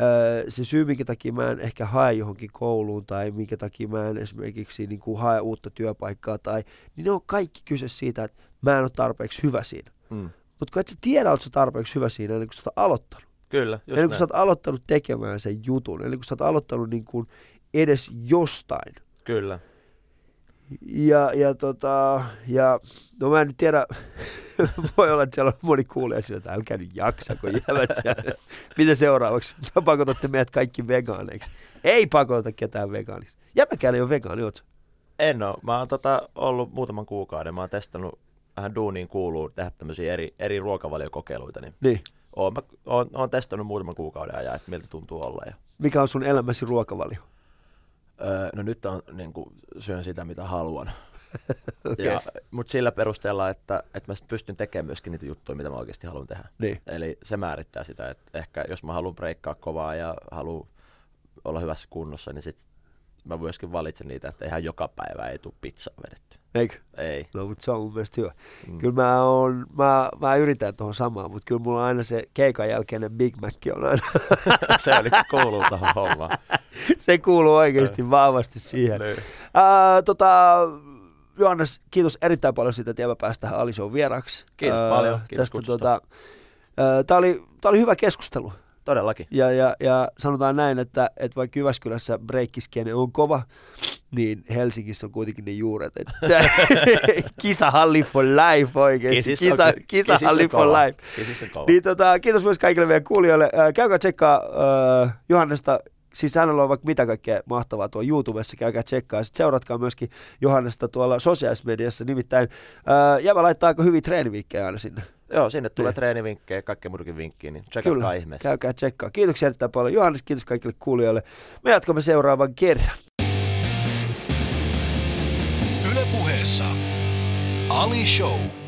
Ää, Se syy, minkä takia mä en ehkä hae johonkin kouluun tai minkä takia mä en esimerkiksi niin kuin hae uutta työpaikkaa, tai, niin ne on kaikki kyse siitä, että mä en ole tarpeeksi hyvä siinä. Mm. Mutta kun et sä tiedä, sä tarpeeksi hyvä siinä ennen kuin sä oot aloittanut. Kyllä, Just ennen kuin näin. sä oot aloittanut tekemään sen jutun, ennen kuin sä oot aloittanut niin kuin edes jostain. Kyllä. Ja, ja, tota, ja no mä en nyt tiedä, voi olla, että siellä on moni kuulija sillä, että älkää nyt jaksa, kun jäävät siellä. Mitä seuraavaksi? Pakotatte meidät kaikki vegaaneiksi. Ei pakota ketään vegaaniksi. Jämäkään ei ole vegaani, oot? En ole. Mä oon tota, ollut muutaman kuukauden. Mä oon testannut, vähän duuniin kuuluu tehdä tämmöisiä eri, eri ruokavaliokokeiluita. Niin Niin. oon, mä, oon, oon testannut muutaman kuukauden ajan, että miltä tuntuu olla. Ja, Mikä on sun elämäsi ruokavalio? Öö, no nyt on, niin kuin, syön sitä, mitä haluan. Okei. ja, Mutta sillä perusteella, että, että mä pystyn tekemään myöskin niitä juttuja, mitä mä oikeasti haluan tehdä. Niin. Eli se määrittää sitä, että ehkä jos mä haluan breikkaa kovaa ja haluan olla hyvässä kunnossa, niin sit mä myöskin valitsen niitä, että ihan joka päivä ei tule pizzaa vedetty. Eikö? Ei. No, mutta se on mun mielestä hyvä. Mm. Kyllä mä, on, mä, mä yritän tuohon samaan, mutta kyllä mulla on aina se keikan jälkeinen Big Mac on aina. se oli kuuluu tuohon hommaan. se kuuluu oikeasti vahvasti siihen. Niin. Ää, tota, Johannes, kiitos erittäin paljon siitä, että pääsin tähän Ali Show vieraksi. Kiitos Ää, paljon, kiitos tästä, kutsusta. tota, ää, tää, oli, tää oli hyvä keskustelu. Todellakin. Ja, ja, ja sanotaan näin, että, että vaikka Jyväskylässä breikkiskene on kova, niin Helsingissä on kuitenkin ne juuret. Että kisahalli for life oikeasti. Kisissä Kisa, on- kisahalli for life. Niin tota, kiitos myös kaikille meidän kuulijoille. Äh, käykää tsekkaa äh, Johannesta, siis hänellä on vaikka mitä kaikkea mahtavaa tuolla YouTubessa, käykää tsekkaa. Sitten seuratkaa myöskin Johannesta tuolla sosiaalisessa mediassa, nimittäin äh, Jävä laittaa aika hyviä treenivinkkejä aina sinne. Joo, sinne tulee Niin. treenivinkkejä ja kaikkea muutakin vinkkiä, niin tsekatkaa ihmeessä. käykää tsekkaa. Kiitoksia erittäin paljon Johannes, kiitos kaikille kuulijoille. Me jatkamme seuraavan kerran. Ali Show.